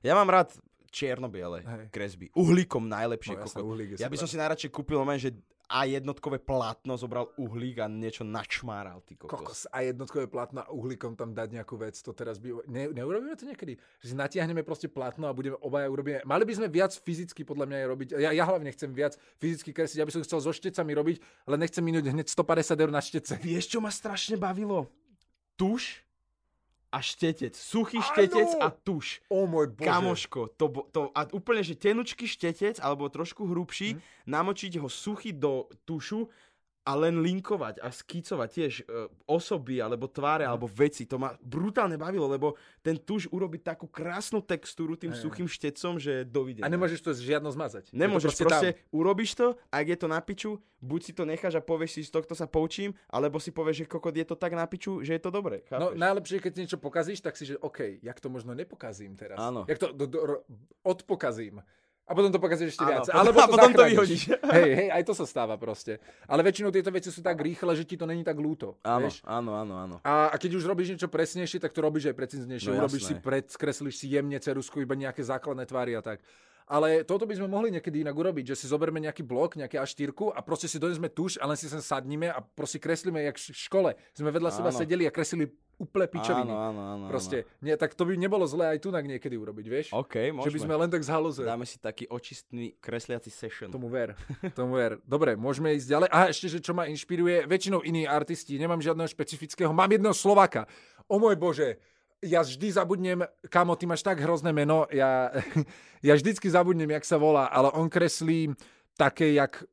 Ja mám rád čierno-biele Hej. kresby. Uhlíkom najlepšie. No, kokot. uhlík ja by som si najradšej kúpil len, že a jednotkové plátno zobral uhlík a niečo načmáral, ty kokos. Kokos a jednotkové plátno a uhlíkom tam dať nejakú vec, to teraz by... Ne, neurobíme to niekedy? Že si natiahneme proste plátno a budeme obaja urobíme... Mali by sme viac fyzicky podľa mňa aj robiť. Ja, ja hlavne chcem viac fyzicky kresliť, ja by som chcel so štecami robiť, ale nechcem minúť hneď 150 eur na štece. Vieš, čo ma strašne bavilo? Tuš a štetec. Suchý Áno! štetec a tuš. O môj bože. Kamoško, to, bo- to, a úplne, že tenučký štetec, alebo trošku hrubší, Hm. namočiť ho suchý do tušu a len linkovať a skicovať tiež e, osoby, alebo tváre, alebo veci. To ma brutálne bavilo, lebo ten tuš urobí takú krásnu textúru tým Hej. suchým štecom, že dovidenia. A nemôžeš to žiadno zmazať. To Nemôžeš, proste proste, urobíš to, ak je to na piču, buď si to necháš a povieš si, z tohto sa poučím, alebo si povieš, že kokot je to tak na piču, že je to dobré. No Chápeš? najlepšie je, keď niečo pokazíš, tak si, že OK, jak to možno nepokazím teraz. Áno. Jak to do, do, ro- odpokazím. A potom to pokazíš ešte viac. Alebo a to potom to vyhodíš. Hej, hej, aj to sa stáva proste. Ale väčšinou tieto veci sú tak rýchle, že ti to není tak ľúto. áno, Vieš? áno, áno, áno. A, a keď už robíš niečo presnejšie, tak to robíš aj preciznejšie. No Urobíš si jasné. pred, skreslíš si jemne cerusku, iba nejaké základné tvary a tak. Ale toto by sme mohli niekedy inak urobiť, že si zoberme nejaký blok, nejaké A4 a proste si donesme tuš a len si sem sadníme a proste kreslíme jak v škole. Sme vedľa seba Áno. sedeli a kreslili úplne pičoviny. Áno, áno, áno. Proste, nie, tak to by nebolo zlé aj tu niekedy urobiť, vieš? OK, že môžeme. by sme len tak z haluze. Dáme si taký očistný kresliaci session. Tomu ver, tomu ver. Dobre, môžeme ísť ďalej. A ešte, že čo ma inšpiruje, väčšinou iní artisti, nemám žiadneho špecifického, mám jedného Slováka. O môj bože, ja vždy zabudnem, kamo, ty máš tak hrozné meno, ja, ja vždycky zabudnem, jak sa volá, ale on kreslí také, jak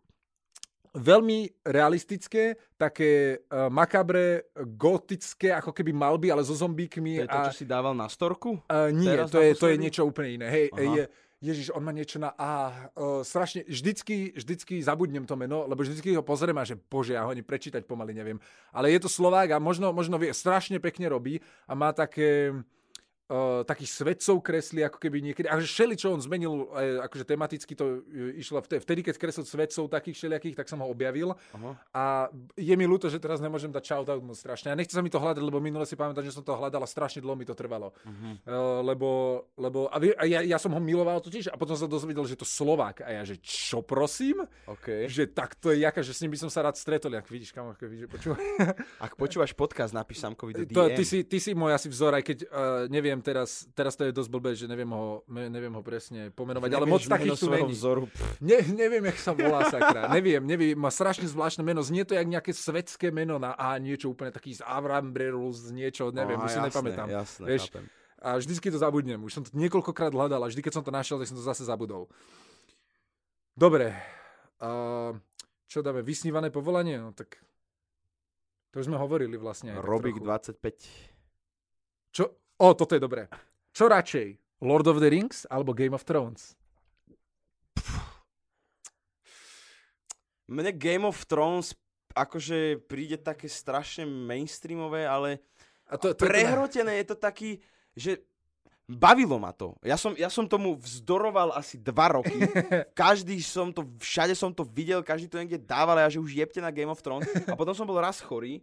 veľmi realistické, také uh, makabre, gotické, ako keby malby, ale so To zombíkmi. je to, čo si dával na storku? Uh, nie, Teraz to je, to je niečo úplne iné. Hej, Aha. je, Ježiš, on má niečo na A. Uh, strašne, vždycky, vždycky zabudnem to meno, lebo vždycky ho pozriem a že bože, ja ho ani prečítať pomaly neviem. Ale je to Slovák a možno, možno vie, strašne pekne robí a má také uh, takých svetcov kreslí, ako keby niekedy, akože šeli, čo on zmenil, uh, akože tematicky to uh, išlo vtedy, vtedy, keď kreslil svetcov takých všelijakých, tak som ho objavil Aha. a je mi ľúto, že teraz nemôžem dať shoutout mu strašne. A nechce sa mi to hľadať, lebo minule si pamätám, že som to hľadal a strašne dlho mi to trvalo. Uh-huh. Uh, lebo, lebo a, vie, a ja, ja som ho miloval totiž a potom sa dozvedel, že to Slovák. A ja, že čo prosím? OK. Že tak to je jaká, že s ním by som sa rád stretol. Jak vidíš, kam, ako vidíš, že počúvaj. Ak počúvaš podcast, napíš Samkovi do DM. To, ty, si, ty si môj asi vzor, aj keď uh, neviem teraz, teraz to je dosť blbé, že neviem ho, neviem ho presne pomenovať, ale moc Nevieš takých tu není. vzoru. Pff, Ne, neviem, jak sa volá sakra. neviem, neviem, má strašne zvláštne meno. Znie to jak nejaké svetské meno na A, niečo úplne taký z Avrambrerus, niečo, neviem, aha, už si jasné, nepamätám. Jasné, Vieš, chápem. A vždycky to zabudnem. Už som to niekoľkokrát hľadal a vždy, keď som to našiel, tak som to zase zabudol. Dobre. Uh, čo dáme? Vysnívané povolanie? No tak... To už sme hovorili vlastne. trochu. 25. Čo? O, toto je dobré. Čo radšej? Lord of the Rings alebo Game of Thrones? Mne Game of Thrones akože príde také strašne mainstreamové, ale A to, to, Prehrotené je to taký, že bavilo ma to. Ja som, ja som tomu vzdoroval asi dva roky. Každý som to, všade som to videl, každý to niekde dával, a ja že už jebte na Game of Thrones. A potom som bol raz chorý,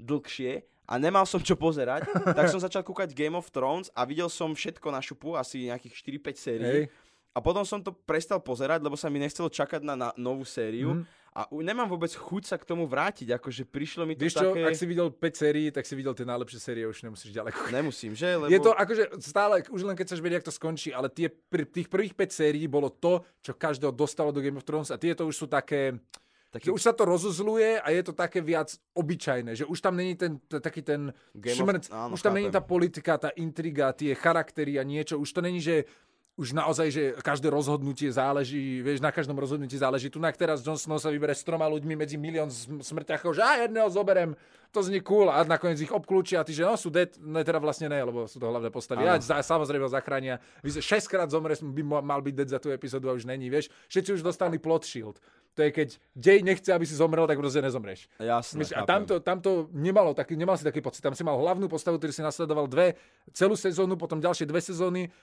dlhšie, a nemal som čo pozerať, tak som začal kúkať Game of Thrones a videl som všetko na šupu, asi nejakých 4-5 sérií. Hej. A potom som to prestal pozerať, lebo sa mi nechcelo čakať na, na novú sériu. Mhm. A u- nemám vôbec chuť sa k tomu vrátiť, akože prišlo mi to čo, také... ak si videl 5 sérií, tak si videl tie najlepšie série, už nemusíš ďaleko. Nemusím, že? Lebo... Je to akože stále, už len keď chceš vedieť, ako to skončí, ale tie, pr- tých prvých 5 sérií bolo to, čo každého dostalo do Game of Thrones a tieto už sú také, Taký že už sa to rozuzluje a je to také viac obyčajné, že už tam není ten, t- taký ten Game of- šmrnc, áno, už tam není chápem. tá politika, tá intriga, tie charaktery a niečo, už to není, že už naozaj, že každé rozhodnutie záleží, vieš, na každom rozhodnutí záleží. Tu teraz Jon Snow sa vybere s troma ľuďmi medzi milión sm- smrťachov, že a jedného zoberem, to znie cool a nakoniec ich obklúčia a ty, že no sú dead, no teda vlastne ne, lebo sú to hlavné postavy. A za, samozrejme ho zachránia. Šesťkrát zomre, by mal byť dead za tú epizódu a už není, vieš. Všetci už dostali plot shield. To je keď dej nechce, aby si zomrel, tak proste nezomreš. Jasné, Vieš, a tamto, tamto nemalo taký, nemal si taký pocit. Tam si mal hlavnú postavu, ktorý si nasledoval dve, celú sezónu, potom ďalšie dve sezóny,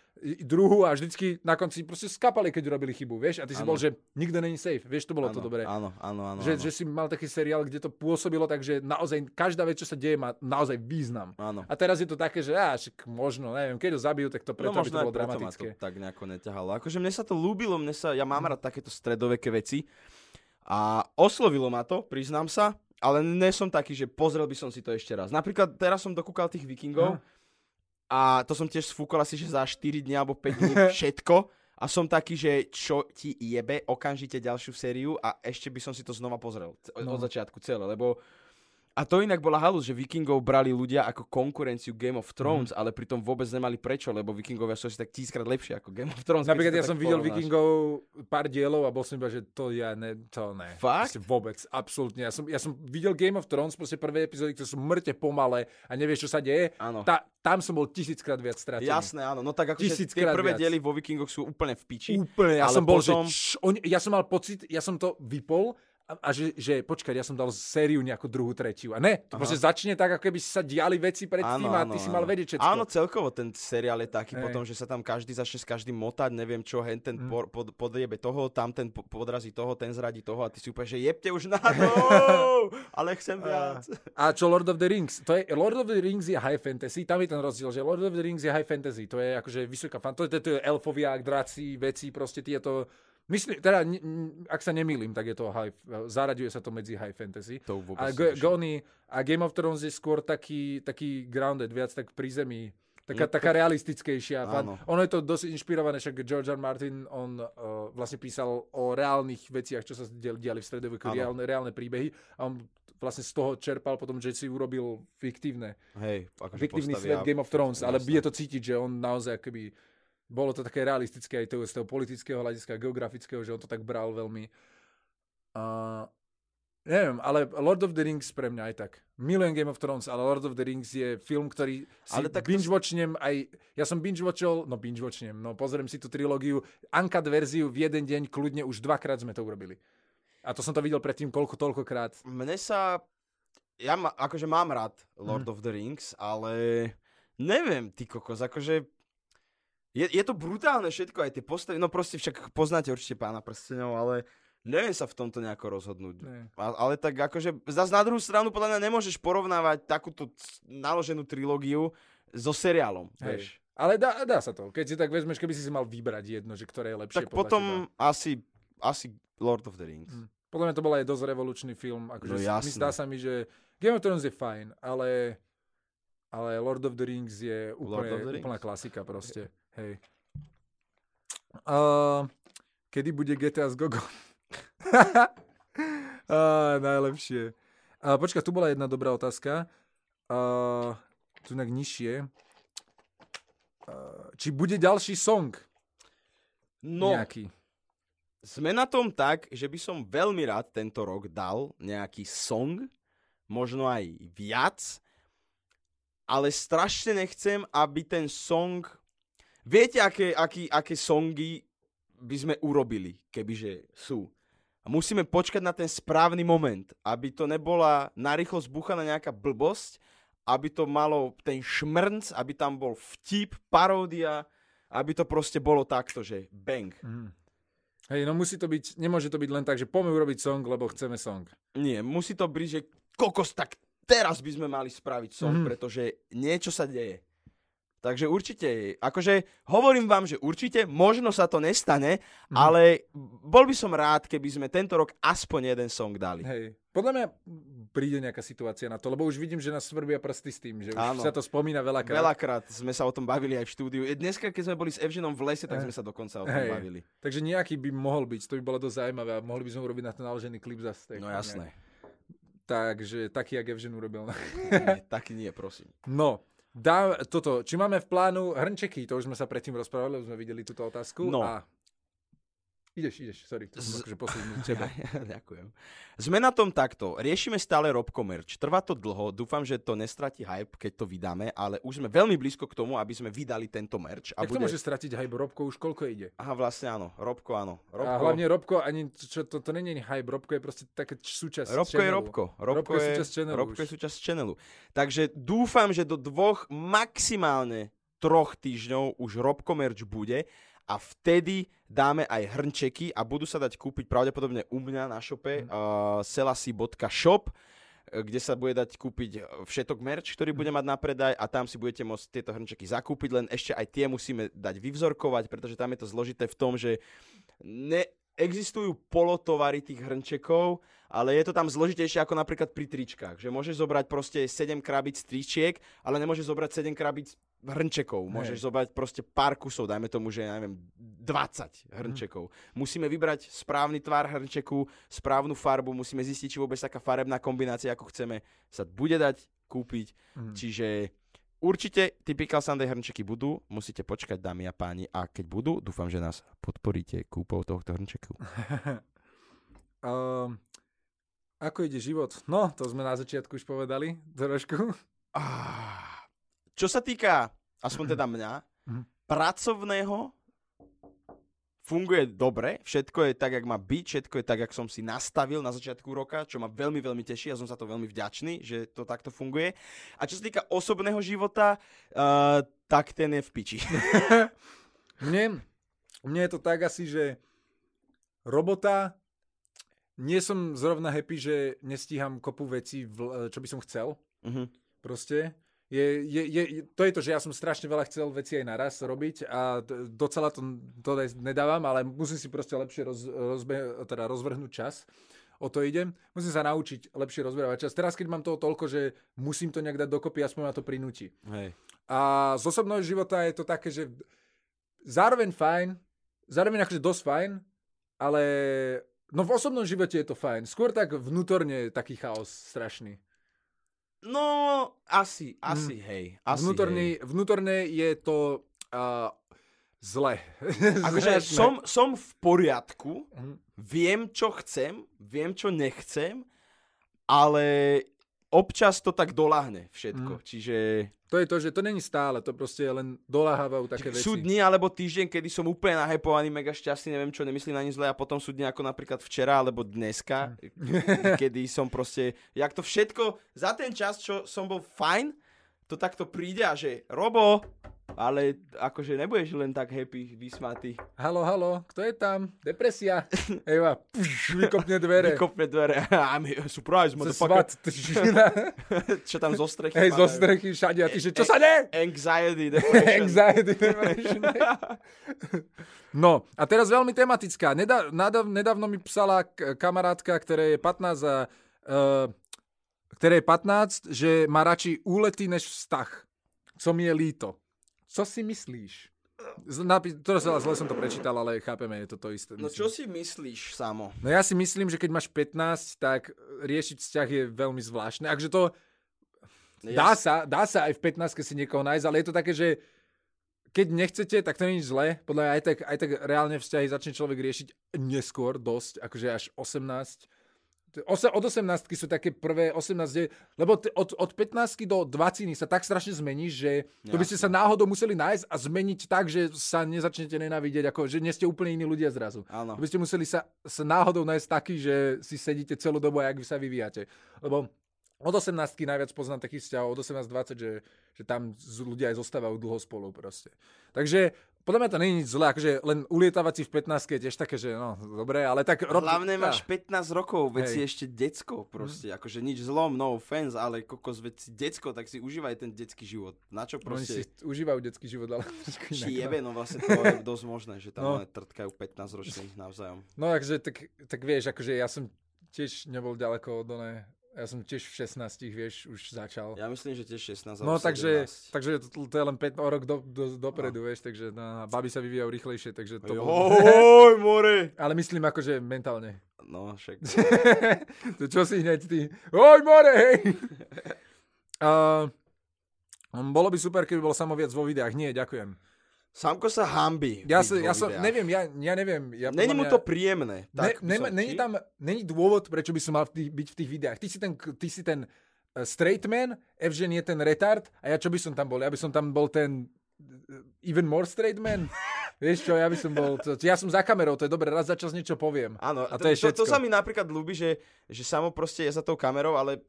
druhú a vždycky na konci proste skapali, keď urobili chybu, vieš? A ty si Áno. bol, že nikto není safe, vieš, to bolo áno, to dobré. Áno, áno, áno. že, že si mal taký seriál, kde to pôsobilo tak, že naozaj každá vec, čo sa deje, má naozaj význam. áno. A teraz je to také, že však možno, neviem, keď ho zabijú, tak to preto, no aby to bolo dramatické. to tak nejako neťahalo. Akože mne sa to ľúbilo, mne sa, ja mám rád takéto stredoveké veci. A oslovilo ma to, priznám sa, ale nie som taký, že pozrel by som si to ešte raz. Napríklad teraz som dokúkal tých vikingov a to som tiež sfúkol asi, že za 4 dní alebo 5 dní všetko. A som taký, že čo ti jebe, okamžite ďalšiu sériu a ešte by som si to znova pozrel. c- Od No. začiatku celé, lebo... A to inak bola halus, že vikingov brali ľudia ako konkurenciu Game of Thrones, ale pritom vôbec nemali prečo, lebo vikingovia sú asi tak tisíckrát lepšie ako Game of Thrones. Napríklad ja som videl porovnáš. Vikingov pár dielov a bol som iba, že to ja ne, to ne. Fakt? Proste vôbec, absolútne. Ja som, ja som videl Game of Thrones, proste prvé epizódy, ktoré sú mŕte pomalé a nevieš, čo sa deje. Áno. Ta, tam som bol tisíckrát viac stratený. Jasné, áno. No tak akože tie prvé viac. diely vo Vikingoch sú úplne v piči. Úplne, ja som bol, potom- že č, on, ja som mal pocit, ja som to vypol a, že, že počkať, ja som dal sériu nejakú druhú, tretiu. A ne, to proste začne tak, ako keby sa diali veci pred tým a ty si mal vedieť všetko. Áno, celkovo ten seriál je taký Hej. potom, že sa tam každý začne s každým motať, neviem čo, hen ten Mm. por, pod, podjebe toho, tam ten po- podrazí toho, ten zradí toho a ty si úplne, že jebte už na to, ale chcem viac. A čo Lord of the Rings? To je, Lord of the Rings je high fantasy, tam je ten rozdiel, že Lord of the Rings je high fantasy, to je akože vysoká fan, to je, to je elfovia, draci, veci, proste tieto... Myslím, teda, ak sa nemýlim, tak je to high, zaraďuje sa to medzi high fantasy. To vôbec A. G- Gony, a Game of Thrones je skôr taký, taký grounded, viac tak pri zemi. Taká, No, taká realistickejšia. Áno. Ono je to dosť inšpirované, však George R. Martin, on uh, vlastne písal o reálnych veciach, čo sa diali, v stredoveku, reálne, reálne príbehy a on vlastne z toho čerpal potom, že si urobil fiktívne, Hej, akože fiktívny svet Game of Thrones, ale je to cítiť, že on naozaj akoby bolo to také realistické aj toho, z toho politického hľadiska, geografického, že on to tak bral veľmi. A neviem, ale Lord of the Rings pre mňa aj tak. Milujem Game of Thrones, ale Lord of the Rings je film, ktorý si Ale tak binge-watchnem aj... Ja som binge-watchol, no binge-watchnem, no pozriem si tú trilógiu, uncut verziu v jeden deň, kľudne už dvakrát sme to urobili. A to som to videl predtým koľko, toľkokrát. Mne sa... Ja ma, akože mám rád Lord Mhm. of the Rings, ale neviem, ty kokos, akože... Je, je to brutálne všetko, aj tie postavy, no proste však poznáte určite pána prstenov, ale neviem sa v tomto nejako rozhodnúť. Ne. A, ale tak akože, zase na druhú stranu podľa mňa nemôžeš porovnávať takúto naloženú trilógiu so seriálom, Hej. vieš. Ale dá, dá sa to. Keď si tak vezmeš, keby si si mal vybrať jedno, že ktoré je lepšie Tak potom teba. asi, asi Lord of the Rings. Hm. Podľa mňa to bol aj dosť revolučný film. Akože No mi jasné. zdá sa mi, že Game of Thrones je fajn, ale, ale Lord of the Rings je úplne, Rings. úplná klasika proste. Hej. Uh, kedy bude GTA s Gogo? uh, najlepšie. Uh, počkaj, tu bola jedna dobrá otázka. Uh, tu inak nižšie. Uh, či bude ďalší song No, nejaký? sme na tom tak, že by som veľmi rád tento rok dal nejaký song, možno aj viac, ale strašne nechcem, aby ten song... Viete, aké, aký, aké songy by sme urobili, kebyže sú. A musíme počkať na ten správny moment, aby to nebola narýchlo zbuchaná nejaká blbosť, aby to malo ten šmrnc, aby tam bol vtip, paródia, aby to proste bolo takto, že bang. Mm. Hej, no musí to byť, nemôže to byť len tak, že poďme urobiť song, lebo chceme song. Nie, musí to byť, že kokos, tak teraz by sme mali spraviť song, mm. pretože niečo sa deje. Takže určite, akože hovorím vám, že určite, možno sa to nestane, mm. ale bol by som rád, keby sme tento rok aspoň jeden song dali. Hej. Podľa mňa príde nejaká situácia na to, lebo už vidím, že nás svrbia prsty s tým, že už Áno. sa to spomína veľakrát. Veľakrát sme sa o tom bavili aj v štúdiu. Dneska, keď sme boli s Evženom v lese, tak sme sa dokonca o tom Hej. bavili. Takže nejaký by mohol byť, to by bolo dosť zaujímavé a mohli by sme urobiť na to naložený klip zase. No jasné. Takže taký, jak Evžen urobil. nie, taký nie, prosím. No, Dá, toto, či máme v plánu hrnčeky, to už sme sa predtým rozprávali, už sme videli túto otázku. No. A Ideš, ideš, sorry, to som akože posunul teba. Ďakujem. Sme na tom takto. Riešime stále Robko merch. Trvá to dlho, dúfam, že to nestratí hype, keď to vydáme, ale už sme veľmi blízko k tomu, aby sme vydali tento merch. A Jak bude... to môže stratiť hype? Robko už koľko ide? Aha, vlastne áno. Robko áno. Robko... A hlavne Robko, ani čo, to, to je hype, Robko je proste také súčasť Robko channelu. je Robko. Robko, Robko je súčasť channelu. Robko je súčasť channelu. Takže dúfam, že do dvoch, maximálne troch týždňov už Robko merch bude a vtedy dáme aj hrnčeky a budú sa dať kúpiť pravdepodobne u mňa na šope mm. uh, selasi.shop kde sa bude dať kúpiť všetok merch, ktorý bude mať na predaj a tam si budete môcť tieto hrnčeky zakúpiť, len ešte aj tie musíme dať vyvzorkovať, pretože tam je to zložité v tom, že neexistujú polotovary tých hrnčekov, ale je to tam zložitejšie ako napríklad pri tričkách, že môžeš zobrať proste 7 krabic tričiek, ale nemôžeš zobrať 7 krabic hrnčekov. Môžeš Hej. zobrať proste pár kusov, dajme tomu, že ja neviem, 20 hrnčekov. Mm. Musíme vybrať správny tvar hrnčeku, správnu farbu, musíme zistiť, či vôbec taká farebná kombinácia, ako chceme, sa bude dať kúpiť. Mm. Čiže určite Typical Sunday hrnčeky budú, musíte počkať, dámy a páni, a keď budú, dúfam, že nás podporíte kúpou tohto hrnčeku. um, ako ide život? No, to sme na začiatku už povedali trošku. Ah. Čo sa týka, aspoň teda mňa, mhm. pracovného funguje dobre, všetko je tak, jak má byť, všetko je tak, jak som si nastavil na začiatku roka, čo ma veľmi, veľmi teší a som sa to veľmi vďačný, že to takto funguje. A čo sa týka osobného života, uh, tak ten je v piči. mne, mne je to tak asi, že robota, nie som zrovna happy, že nestíham kopu veci, čo by som chcel. Uh-huh. Proste je, je, je, to je to, že ja som strašne veľa chcel veci aj naraz robiť a docela to, to nedávam, ale musím si proste lepšie roz, rozbe, teda rozvrhnúť čas. O to idem. Musím sa naučiť lepšie rozberávať čas. Teraz, keď mám toho toľko, že musím to nejak dať dokopy, aspoň ma to prinúti. Hej. A z osobného života je to také, že zároveň fajn, zároveň akože dosť fajn, ale no v osobnom živote je to fajn. Skôr tak vnútorne taký chaos strašný. No, asi, asi, mm. hej. Asi, vnútorný, hej. vnútorné je to uh, zle. Akože som, som v poriadku, mm. viem, čo chcem, viem, čo nechcem, ale občas to tak doláhne všetko. Mm. Čiže to je to, že to není stále, to proste len doláhavajú také veci. Sú dni alebo týždeň, kedy som úplne nahepovaný, mega šťastný, neviem čo, nemyslím na nič zle a potom sú dni ako napríklad včera alebo dneska, kedy som proste, jak to všetko, za ten čas, čo som bol fajn, to takto príde a že Robo, ale akože nebudeš len tak happy, vysmatý. Halo, halo, kto je tam? Depresia. Eva, pš, vykopne dvere. Vykopne dvere. I'm surprise, motherfucker. čo tam zo strechy? Hej, zo strechy všade. A ty, že čo sa ne? Anxiety, depression. Anxiety, depression. no, a teraz veľmi tematická. Nedá, nedávno mi psala kamarátka, ktorá je 15 a uh, ktoré je 15, že má radšej úlety než vztah. Co mi je líto. Co si myslíš? Napi- to zle, zle som to prečítal, ale chápeme, je to to isté. No čo si myslíš, Samo? No ja si myslím, že keď máš 15, tak riešiť vzťah je veľmi zvláštne. Akže to... Dá sa, dá sa aj v 15 si niekoho nájsť, ale je to také, že keď nechcete, tak to nie je zle. Podľa mňa aj tak, aj tak reálne vzťahy začne človek riešiť neskôr dosť, akože až 18 od 18 sú také prvé 18, lebo t- od, od 15 do 20 sa tak strašne zmení, že to by ste sa náhodou museli nájsť a zmeniť tak, že sa nezačnete nenávidieť, ako že nie ste úplne iní ľudia zrazu. Áno. To by ste museli sa, sa náhodou nájsť taký, že si sedíte celú dobu, jak vy sa vyvíjate. Lebo od 18 najviac poznám takých vzťahov, od 18-20, že, že tam ľudia aj zostávajú dlho spolu proste. Takže podľa mňa to je nič zlé, akože len ulietávať si v 15 je tiež také, že no, dobre, ale tak... rob- Hlavne máš 15 rokov, veď Hej. si ešte decko proste, akože nič zlom, no offense, ale kokos, veď si decko, tak si užívaj ten detský život. Na čo Oni si proste užívajú detský život, ale či no. jebe, no vlastne to je dosť možné, že tam No. no. trtkajú 15 ročných navzájom. No takže, tak, tak vieš, akože ja som tiež nebol ďaleko od oné, ja som tiež v 16, vieš, už začal. Ja myslím, že tiež 16 No takže, 17. takže to, to je len 5 o rok do, do, dopredu, vieš, takže no, baby sa vyvíjajú rýchlejšie, takže to bol... Oj, more! Ale myslím akože mentálne. No, však. to čo si hneď ty? Oj, more, hej! uh, bolo by super, keby bol samo viac vo videách. Nie, ďakujem. Samko sa hambi. Ja, sa, ja som, neviem, ja, ja neviem. Ja Není mu to príjemné. Ne, Tak nema, som- není tam, není dôvod, prečo by som mal v tých, byť v tých videách. Ty si ten, ty si ten uh, straight man, Evžen je ten retard a ja čo by som tam bol? Ja by som tam bol ten uh, even more straight man. Vieš čo, ja by som bol, to, ja som za kamerou, to je dobré, raz za čas niečo poviem. Áno, A to je to, to, to všetko. sa mi napríklad ľúbi, že, že samo proste je za tou kamerou, ale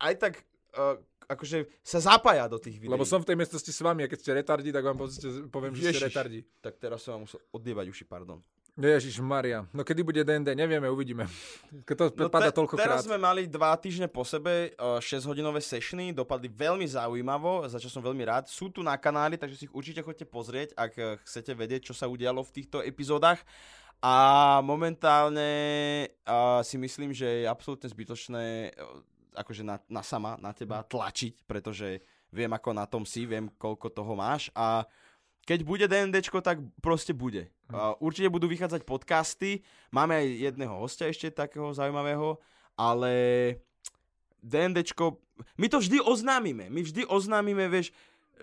aj tak uh, akože sa zapája do tých videí. Lebo som v tej miestnosti s vami a keď ste retardi, tak vám poviem, že ste Ježiš. retardi. Tak teraz som vám musel oddievať uši, pardon. Ježiš Maria. No kedy bude DND, nevieme, uvidíme. Keď to No padá te- toľkokrát. teraz sme mali dva týždne po sebe, uh, 6-hodinové sessiony, dopadli veľmi zaujímavo, za čo som veľmi rád. Sú tu na kanáli, takže si ich určite chodte pozrieť, ak uh, chcete vedieť, čo sa udialo v týchto epizódach. A momentálne uh, si myslím, že je absolútne zbytočné akože na, na sama, na teba tlačiť, pretože viem, ako na tom si, viem, koľko toho máš a keď bude DNDčko, tak proste bude. Uh, určite budú vychádzať podcasty, máme aj jedného hostia ešte takého zaujímavého, ale DNDčko, my to vždy oznámime, my vždy oznámime, vieš,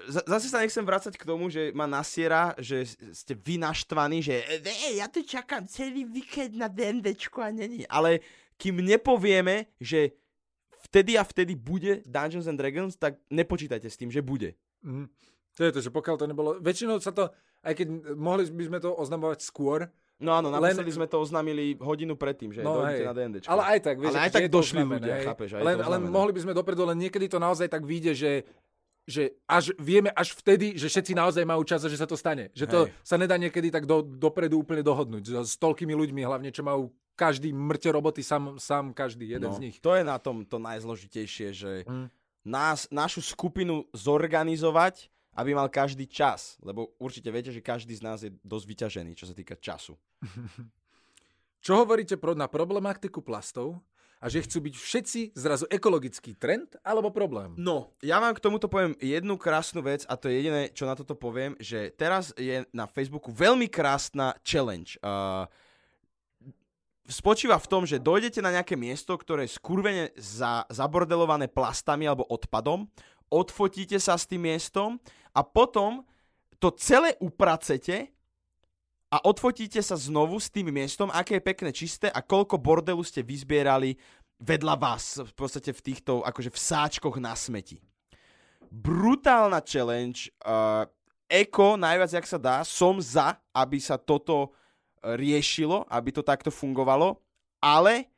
zase sa nechcem vrácať k tomu, že ma nasiera, že ste vy naštvaní, že e, ja tu čakám celý víkend na DNDčko a není. Ale kým nepovieme, že vtedy a vtedy bude Dungeons and Dragons, tak nepočítajte s tým, že bude. Mhm. To je to, že pokiaľ to nebolo... Väčšinou sa to, aj keď mohli by sme to oznamovať skôr, No áno, Len- sme to oznámili hodinu predtým, že No, dojdete na DNDčko. ale aj tak, vieš, Ale aj tak došli ľudia, hej. chápeš, aj len, len mohli by sme dopredu, len niekedy to naozaj tak vyjde, že že až vieme až vtedy, že všetci naozaj majú čas a že sa to stane. Že to Hej. sa nedá niekedy tak do, dopredu úplne dohodnúť. S toľkými ľuďmi, hlavne čo majú každý mŕte roboty, sám, sám každý, jeden no, z nich. To je na tom to najzložitejšie, že Mm. nás, našu skupinu zorganizovať, aby mal každý čas. Lebo určite viete, že každý z nás je dosť vyťažený, čo sa týka času. Čo hovoríte pro, na problematiku plastov a že chcú byť všetci zrazu ekologický trend alebo problém? No, ja vám k tomuto poviem jednu krásnu vec a to je jediné, čo na toto poviem, že teraz je na Facebooku veľmi krásna challenge. Uh, spočíva v tom, že dojdete na nejaké miesto, ktoré je skurvene za, zabordelované plastami alebo odpadom, odfotíte sa s tým miestom a potom to celé upracete a odfotíte sa znovu s tým miestom, aké je pekné čisté a koľko bordelu ste vyzbierali vedľa vás, v podstate v týchto, akože v sáčkoch na smeti. Brutálna challenge, uh, eko, najviac jak sa dá, som za, aby sa toto uh, riešilo, aby to takto fungovalo, ale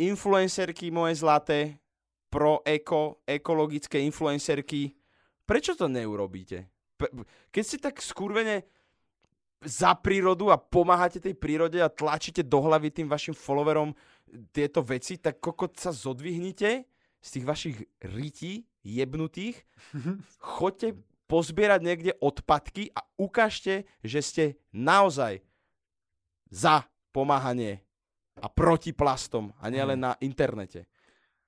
influencerky moje zlaté, pro eko, ekologické influencerky, prečo to neurobíte? Keď ste tak skurvene za prírodu a pomáhate tej prírode a tlačíte do hlavy tým vašim followerom tieto veci, tak kokot sa zodvihnite z tých vašich rytí jebnutých, choďte pozbierať niekde odpadky a ukážte, že ste naozaj za pomáhanie a proti plastom a nie len na internete.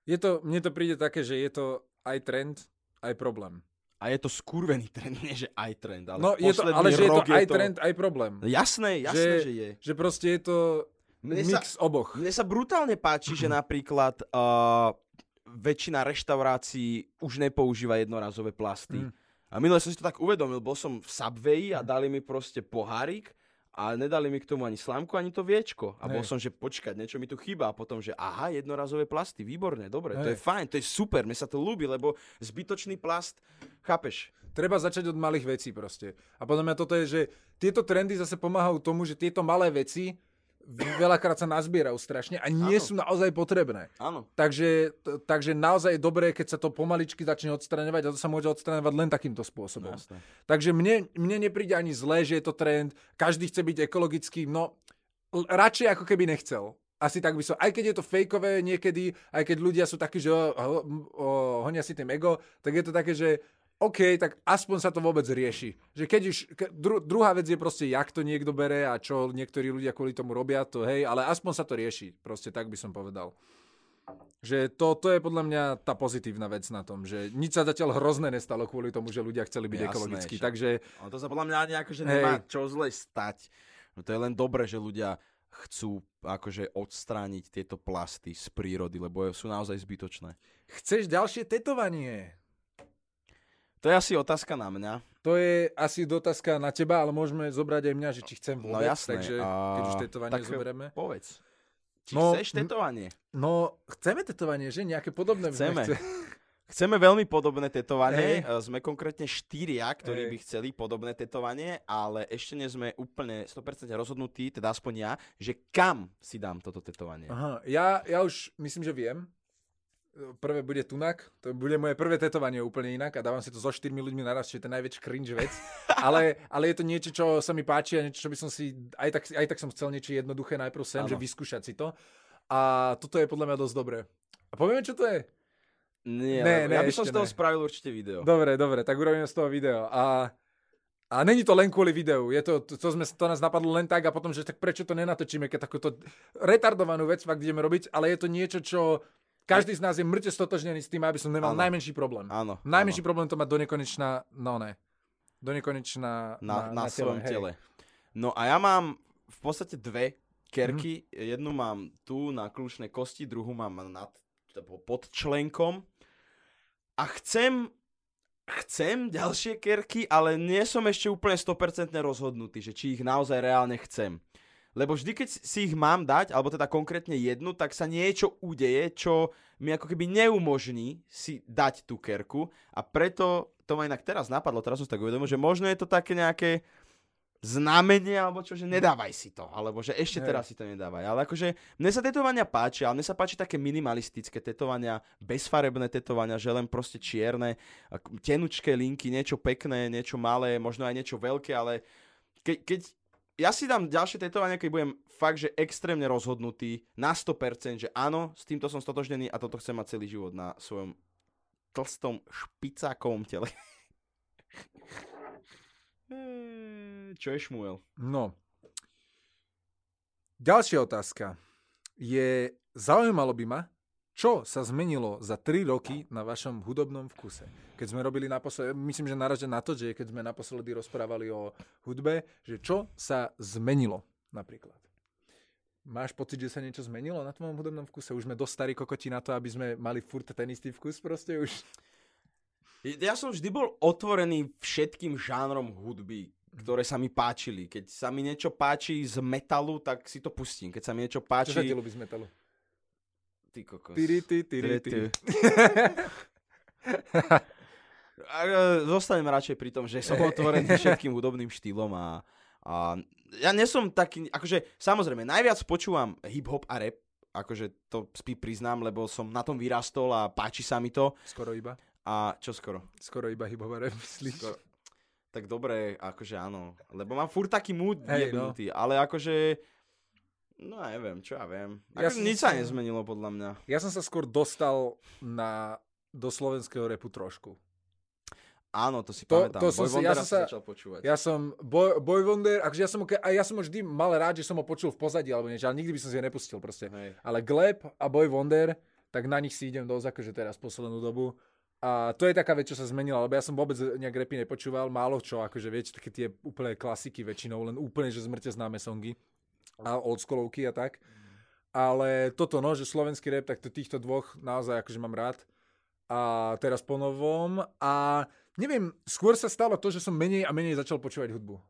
Je to, mne to príde také, že je to aj trend, aj problém. A je to skurvený trend, nie že aj trend, ale No, je to, ale že je to aj trend, aj problém. Jasné, jasné, že, Že- je. Že proste je to Mne sa, mix oboch. mne sa brutálne páči, že napríklad uh, väčšina reštaurácií už nepoužíva jednorazové plasty. Mm. A minule som si to tak uvedomil, bol som v Subwayi a dali mi proste pohárik a nedali mi k tomu ani slámku, ani to viečko. A bol Hej. som, že počkať, niečo mi tu chýba. A potom, že aha, jednorazové plasty, výborné, dobre, to je Hej. fajn, to je super, mne sa to ľúbi, lebo zbytočný plast, chápeš? Treba začať od malých vecí proste. A podľa mňa toto je, že tieto trendy zase pomáhajú tomu, že tieto malé veci veľakrát sa nazbierajú strašne a nie Áno. sú naozaj potrebné. Áno. Takže, t- takže naozaj je dobré, keď sa to pomaličky začne odstraňovať a to sa môže odstraňovať len takýmto spôsobom. Jasné. Takže mne, mne nepríde ani zlé, že je to trend, každý chce byť ekologický, no radšej ako keby nechcel. Asi tak by som, aj keď je to fejkové niekedy, aj keď ľudia sú takí, že o, o, o, honia si tým ego, tak je to také, že OK, tak aspoň sa to vôbec rieši. Že keď už, ke, dru, druhá vec je proste, jak to niekto bere a čo niektorí ľudia kvôli tomu robia, to hej, ale aspoň sa to rieši. Proste tak by som povedal. Že to, to je podľa mňa tá pozitívna vec na tom, že nič sa zatiaľ hrozné nestalo kvôli tomu, že ľudia chceli byť Jasné, ekologickí. Takže Ale to sa podľa mňa ani akože Hej. nemá čo zle stať. No to je len dobré, že ľudia chcú akože odstrániť tieto plasty z prírody, lebo sú naozaj zbytočné. chceš ďalšie tetovanie? To je asi otázka na mňa. To je asi dotazka na teba, ale môžeme zobrať aj mňa, že či chcem vôbec. No jasné. Takže a... keď už tetovanie tak zoberieme. Povedz. Či No, chceš tetovanie? No, chceme tetovanie, že? Nejaké podobné Chceme. chce- Chceme veľmi podobné tetovanie. Hej. E, Sme konkrétne štyria, ktorí Hej. by chceli podobné tetovanie, ale ešte nie sme úplne 100% rozhodnutí, teda aspoň ja, že kam si dám toto tetovanie. Aha, ja, ja už myslím, že viem. Prvé bude tunak, to bude moje prvé tetovanie úplne inak a dávam si to so štyrmi ľuďmi naraz, čo je ten najväčší cringe vec. ale, ale je to niečo, čo sa mi páči a niečo, čo by som si, aj tak, aj tak som chcel niečo jednoduché najprv sem, Áno. že vyskúšať si to. A toto je podľa mňa dosť dobré. A povieme, čo to je? Nie, Ne, ne, ja by som z toho ne. spravil určite video. Dobre, dobre, tak urobíme z toho video. A, a není to len kvôli videu. Je to, to, to, sme, to nás napadlo len tak a potom, že tak prečo to nenatočíme, keď takúto retardovanú vec fakt ideme robiť, ale je to niečo, čo každý z nás je mŕte stotožnený s tým, aby som nemal Áno. najmenší problém. Áno. Najmenší áno. problém to mať do nekonečna, no ne, do nekonečna na, na, na svojom hej. tele. No a ja mám v podstate dve kerky. Jednu mám tu na kľúčnej kosti, druhú mám nad, pod členkom. A chcem, chcem ďalšie kerky, ale nie som ešte úplne 100% rozhodnutý, že či ich naozaj reálne chcem. Lebo vždy, keď si ich mám dať, alebo teda konkrétne jednu, tak sa niečo udeje, čo mi ako keby neumožní si dať tú kerku a preto to ma inak teraz napadlo, teraz som si tak uvedomil, že možno je to také nejaké znamenie, alebo čo, že nedávaj si to, alebo že ešte Hej. teraz si to nedávaj. Ale akože mne sa tetovania páči, ale mne sa páči také minimalistické tetovania, bezfarebné tetovania, že len proste čierne, tenučké linky, niečo pekné, niečo malé, možno aj niečo veľké, ale ke, keď ja si dám ďalšie tetovania, keď budem fakt, že extrémne rozhodnutý na 100%, že áno, s týmto som stotožnený a toto chcem mať celý život na svojom tlstom špicákovom tele. Čo je šmuel? No. Ďalšia otázka. Je, zaujímalo by ma, čo sa zmenilo za 3 roky na vašom hudobnom vkuse? Keď sme robili naposledy, myslím, že naražia na to, že keď sme naposledy rozprávali o hudbe, že čo sa zmenilo napríklad? Máš pocit, že sa niečo zmenilo na tvojom hudobnom vkuse? Už sme dosť starí kokoti na to, aby sme mali furt ten istý vkus proste už. Ja som vždy bol otvorený všetkým žánrom hudby, ktoré sa mi páčili. Keď sa mi niečo páči z metalu, tak si to pustím. Keď sa mi niečo Čo sa ti páči... z metalu? Ty kokos. Tyri, ty, tyri, ty. A, Zostanem radšej pri tom, že som otvorený všetkým hudobným štýlom a, a ja nie som taký, akože samozrejme, najviac počúvam hip-hop a rap, akože to spí priznám, lebo som na tom vyrastol a páči sa mi to. Skoro iba. A čo skoro? Skoro iba hip rap, myslíš? Skoro. Tak dobre, akože áno. Lebo mám furt taký mood Hej, vyjebnutý, ale akože... No neviem, čo ja viem. Ja Ako, nič sa- nezmenilo podľa mňa. Ja som sa skôr dostal na, do slovenského repu trošku. Áno, to si To- pamätám. to som Boy si- ja som sa- začal počúvať. Ja som Boy, Boy Wonder, akože ja som, a ja som ho vždy mal rád, že som ho počul v pozadí alebo niečo, ale nikdy by som si ho nepustil proste. Hej. Ale Gleb a Boy Wonder, tak na nich si idem dosť akože teraz poslednú dobu. A to je taká vec, čo sa zmenila, lebo ja som vôbec nejak repy nepočúval, málo čo, akože viete, také tie úplné klasiky väčšinou, len úplne, že zmrte známe songy a oldschoolovky a tak. Ale toto, no, že slovenský rap, tak to týchto dvoch naozaj akože mám rád. A teraz po novom. A neviem, skôr sa stalo to, že som menej a menej začal počúvať hudbu.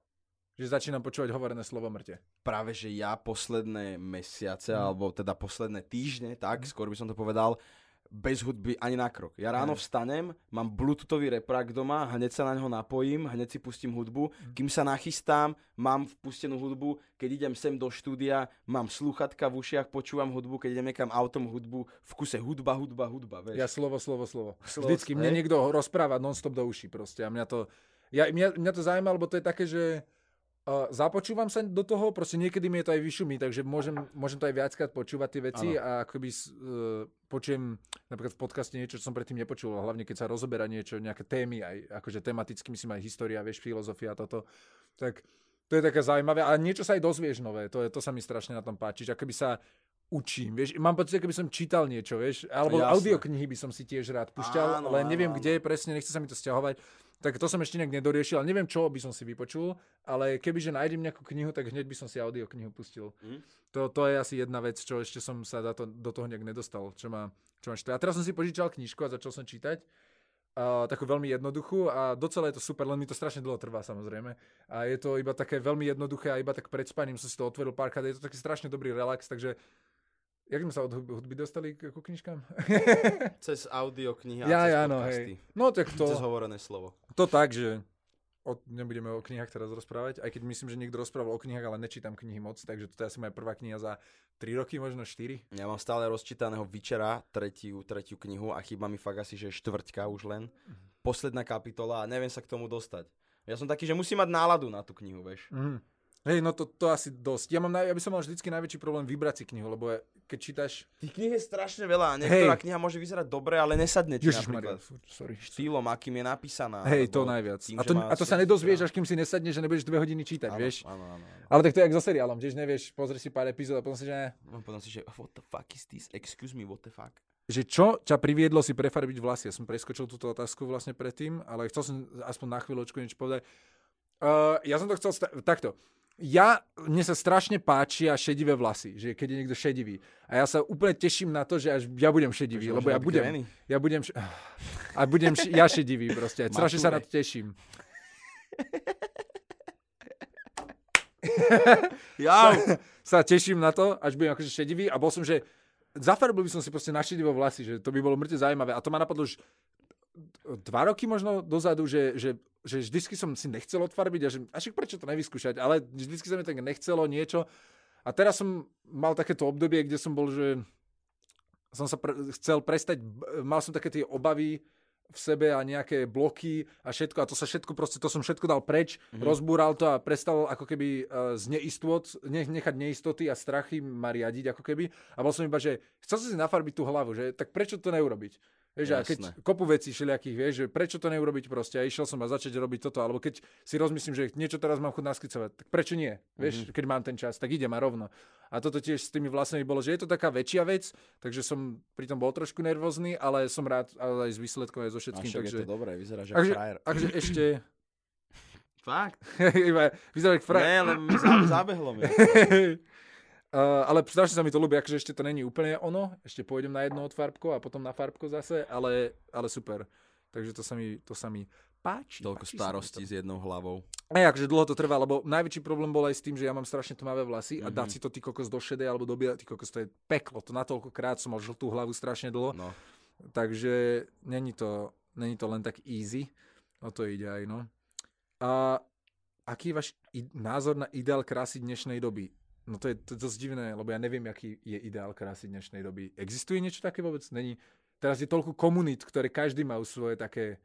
Že začínam počúvať hovorené slovo mŕte. Práve, že ja posledné mesiace, Mhm. alebo teda posledné týždne, tak, skôr by som to povedal, bez hudby ani na krok. Ja ráno vstanem, mám bluetoothový reprák doma, hneď sa na neho napojím, hneď si pustím hudbu, Mhm. kým sa nachystám, mám vpustenú hudbu, keď idem sem do štúdia, mám sluchatka v ušiach, počúvam hudbu, keď idem niekam autom hudbu, v kuse hudba, hudba, hudba, vieš. Ja slovo, slovo, slovo. Slovo, Vždycky mne hej. niekto rozpráva non-stop do uší proste a mňa to, ja, mňa, mňa to zaujíma, lebo to je také, že uh, započúvam sa do toho, proste niekedy mi je to aj vyšumí, takže môžem, môžem to aj viackrát počúvať tie veci Áno. a akoby uh, počujem napríklad v podcaste niečo, čo som predtým nepočul, hlavne keď sa rozoberá niečo, nejaké témy, aj akože tematicky, myslím aj história, vieš, filozofia a toto, tak to je také zaujímavé a niečo sa aj dozvieš nové, to, je, to sa mi strašne na tom páči, že akoby sa učím, vieš, mám pocit, keby som čítal niečo, vieš, alebo audioknihy by som si tiež rád pušťal, Áno, ale neviem áno. kde presne, nechce sa mi to stiahovať, tak to som ešte nejak nedoriešil, ale neviem, čo by som si vypočul, ale kebyže nájdem nejakú knihu, tak hneď by som si audioknihu pustil. Mhm. To, to je asi jedna vec, čo ešte som sa za to, do toho nejak nedostal, čo ma, čo ma štve. A teraz som si požičal knižku a začal som čítať, uh, takú veľmi jednoduchú a docela je to super, len mi to strašne dlho trvá samozrejme. A je to iba také veľmi jednoduché a iba tak pred spaním som si to otvoril párkrát, je to taký strašne dobrý relax, takže Jak sme sa od hudby- dostali k, ku knižkám? Cez audio knihy a ja, cez ja, no, podcasty. hej. No tak to, Cez hovorené slovo. to tak, že o, nebudeme o knihách teraz rozprávať, aj keď myslím, že niekto rozprával o knihách, ale nečítam knihy moc, takže toto je asi moja prvá kniha za 3 roky, možno 4. Ja mám stále rozčítaného Vyčera, tretiu, tretiu knihu a chýba mi fakt asi, že štvrťka už len. Posledná kapitola a neviem sa k tomu dostať. Ja som taký, že musím mať náladu na tú knihu, vieš. Mm. Hej, no to, to asi dosť. Ja, mám, ja by som mal vždycky najväčší problém vybrať si knihu, lebo keď čítaš... Tých knih je strašne veľa niektorá Hej. kniha môže vyzerať dobre, ale nesadne ti Ježišmaria, napríklad. fú, sorry. Štýlom, akým je napísaná. Hej, to najviac. tým, A to, a to sa nedozvieš, až kým si nesadneš, že nebudeš dve hodiny čítať, Áno, vieš? Áno, áno, áno. Ale tak to je jak so seriálom, tiež nevieš, pozri si pár epizód a potom si, že, No, potom si, že what the fuck is this? Excuse me, what the fuck? že čo ťa priviedlo si prefarbiť vlasy. Ja som preskočil túto otázku vlastne predtým, ale chcel som aspoň na chvíľočku niečo povedať. Uh, ja som to chcel, sta- takto. Ja, mne sa strašne páčia šedivé vlasy, že keď je niekto šedivý. A ja sa úplne teším na to, že až ja budem šedivý, lebo ja budem, gény. ja budem, š- a budem š- ja šedivý proste. Strašne sa na to teším. Ja, sa teším na to, až budem akože šedivý a bol som, že zafarbil by som si proste na šedivo vlasy, že to by bolo mŕte zaujímavé. A to ma napadlo už dva roky možno dozadu, že, že, že vždycky som si nechcel odfarbiť a že a však prečo to nevyskúšať, ale vždycky sa mi tak nechcelo niečo. A teraz som mal takéto obdobie, kde som bol, že som sa pre, chcel prestať, mal som také tie obavy v sebe a nejaké bloky a všetko a to sa všetko proste, to som všetko dal preč, mm-hmm. rozbúral to a prestal ako keby uh, z neistot, nech, nechať neistoty a strachy ma riadiť ako keby a bol som iba, že chcel som si nafarbiť tú hlavu, že tak prečo to neurobiť? Vieš, a keď Jasné. kopu vecí všelijakých, vieš, že prečo to neurobiť proste a išiel som a začať robiť toto, alebo keď si rozmyslím, že niečo teraz mám chuť naskicovať, tak prečo nie, vieš, mm-hmm. keď mám ten čas, tak idem a rovno. A toto tiež s tými vlasmi bolo, že je to taká väčšia vec, takže som pri tom bol trošku nervózny, ale som rád ale aj s výsledkom, aj so všetkým, však je takže... to dobré, vyzerá, že Takže, frajer. takže ešte... Fakt? iba vyzerá, jak fra... Ne, za- zabehlo mi. Uh, ale strašne sa mi to ľúbi, akože ešte to není úplne ono, ešte pôjdem na jedno od farbko a potom na farbko zase, ale, ale super. Takže to sa mi, to sa mi páči. Toľko páči starostí s jednou hlavou. to. Aj, akože dlho to trvá, lebo najväčší problém bol aj s tým, že ja mám strašne tmavé vlasy a Mhm. dať si to ty kokos do šedej alebo do bielej, ty kokos to je peklo, to natoľko krát som mal žltú hlavu strašne dlho, No. takže není to, není to len tak easy, o to ide aj, no. A aký je váš i- názor na ideál krásy dnešnej doby? No to je, to dosť divné, lebo ja neviem, aký je ideál krásy dnešnej doby. Existuje niečo také vôbec? Není. Teraz je toľko komunít, ktoré každý má svoje také...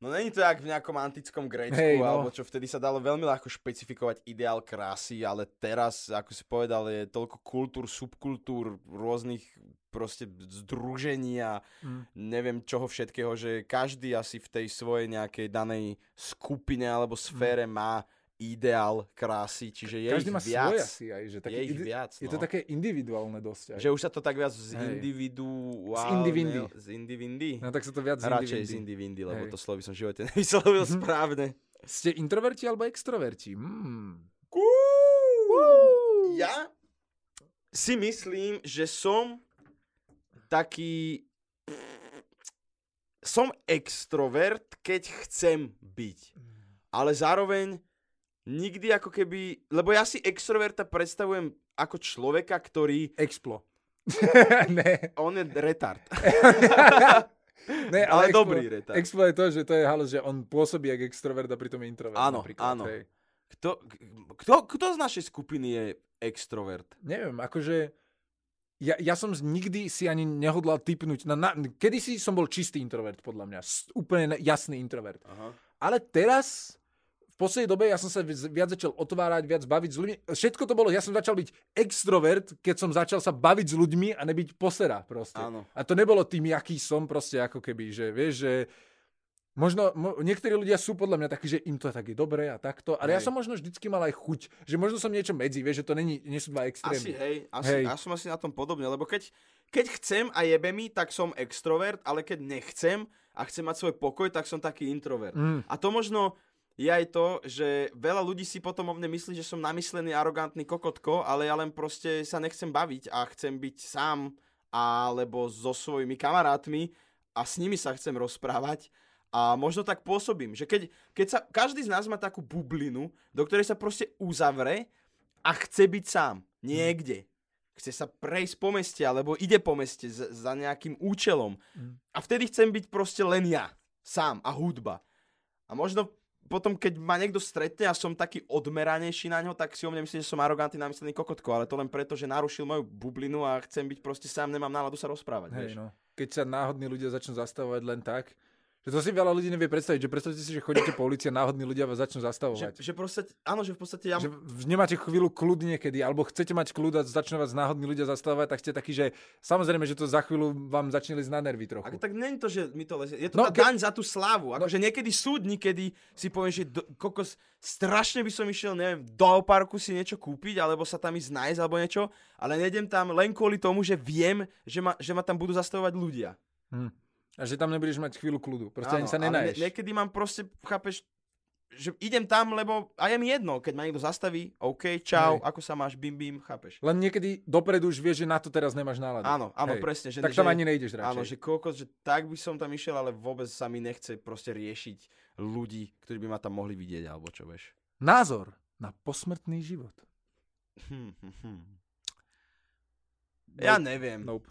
No není to jak v nejakom antickom Grécku, Hej, no. alebo čo vtedy sa dalo veľmi ľahko špecifikovať ideál krásy, ale teraz, ako si povedal, je toľko kultúr, subkultúr, rôznych proste združení a Mm. neviem čoho všetkého, že každý asi v tej svojej nejakej danej skupine alebo sfére má ideál krásy, čiže je každý ich má viac. svoj asi aj. Že také je ich ide- viac, Je to no. také individuálne dosť. Aj. Že už sa to tak viac z Hej. individuálne... Z indivindy. Z indivindy. No tak sa to viac z Radšej z indivindy. indivindy, lebo Hej. to slovo som v živote nevyslovil Mhm. správne. Ste introverti alebo extroverti? Mm. Ja si myslím, že som taký... Som extrovert, keď chcem byť. Ale zároveň nikdy ako keby... Lebo ja si extroverta predstavujem ako človeka, ktorý... Explo. ne. On je retard. ne, ale expo- dobrý retard. Expo je to, že to je halo, že on pôsobí ako extrovert a pritom je introvert. Áno, áno. Hej. Kto, kto, kto z našej skupiny je extrovert? Neviem, akože ja, ja som nikdy si ani nehodlal typnúť. Na, na, kedysi som bol čistý introvert, podľa mňa. S- Úplne jasný introvert. Aha. Ale teraz, poslednej dobe, ja som sa vi- viac začal otvárať, viac baviť s ľuďmi. Všetko to bolo, ja som začal byť extrovert, keď som začal sa baviť s ľuďmi a nebyť posera proste. Áno. A to nebolo tým, aký som proste, ako keby, že vieš, že Možno, mo, niektorí ľudia sú podľa mňa takí, že im to tak je dobré a takto, ale ja Hej. som možno vždycky mal aj chuť, že možno som niečo medzi, vieš, že to není, nie sú dva Asi extrémy. hej, asi, Hej. ja som asi na tom podobne, lebo keď, keď chcem a jebe mi, tak som extrovert, ale keď nechcem a chcem mať svoj pokoj, tak som taký introvert. Mm. A to možno je aj to, že veľa ľudí si potom o mne myslí, že som namyslený, arogantný kokotko, ale ja len proste sa nechcem baviť a chcem byť sám alebo so svojimi kamarátmi a s nimi sa chcem rozprávať. A možno tak pôsobím, že keď, keď sa, každý z nás má takú bublinu, do ktorej sa proste uzavre a chce byť sám. Niekde. Chce sa prejsť po meste, alebo ide po meste za, za nejakým účelom. Mm. A vtedy chcem byť proste len ja. Sám a hudba. A možno potom, keď ma niekto stretne a som taký odmeranejší na ňo, tak si o mne myslí, že som arogantný, namyslený kokotko, ale to len preto, že narušil moju bublinu a chcem byť proste sám, nemám náladu sa rozprávať. Hej, vieš. no. Keď sa náhodní ľudia začnú zastavovať len tak, že to si veľa ľudí nevie predstaviť, že predstavte si, že chodíte po ulici a náhodní ľudia vás začnú Že, zastavovať. že proste, áno, že v podstate ja... Že nemáte chvíľu kľud niekedy, alebo chcete mať kľud a začnú vás náhodní ľudia zastavovať, tak ste takí, že samozrejme, že to za chvíľu vám začne ísť na nervy trochu. Ako, tak není to, že mi to lezie. Je to No, no, tá ke- daň za tú slávu. Akože niekedy sú dni, kedy si poviem, že do, kokos, strašne by som išiel, neviem, do parku si niečo kúpiť, alebo sa tam ísť nájsť, alebo niečo, ale nejdem tam len kvôli tomu, že viem, že ma, že ma tam budú zastavovať ľudia. Hm. A že tam nebudeš mať chvíľu kľudu. Proste ani sa nenaješ. nie- niekedy mám proste, chápeš, že idem tam, lebo a je mi jedno, keď ma niekto zastaví, OK, čau, Hej. ako sa máš, bim, bim, chápeš. Len niekedy dopredu už vieš, že na to teraz nemáš náladu. Áno, áno, Hej. presne. Že, tak že, tam ani nejdeš radšej. Áno, že kokos, že tak by som tam išiel, ale vôbec sa mi nechce proste riešiť ľudí, ktorí by ma tam mohli vidieť, alebo čo vieš. Názor na posmrtný život. Hm, hm, hm. Ja neviem, Nope.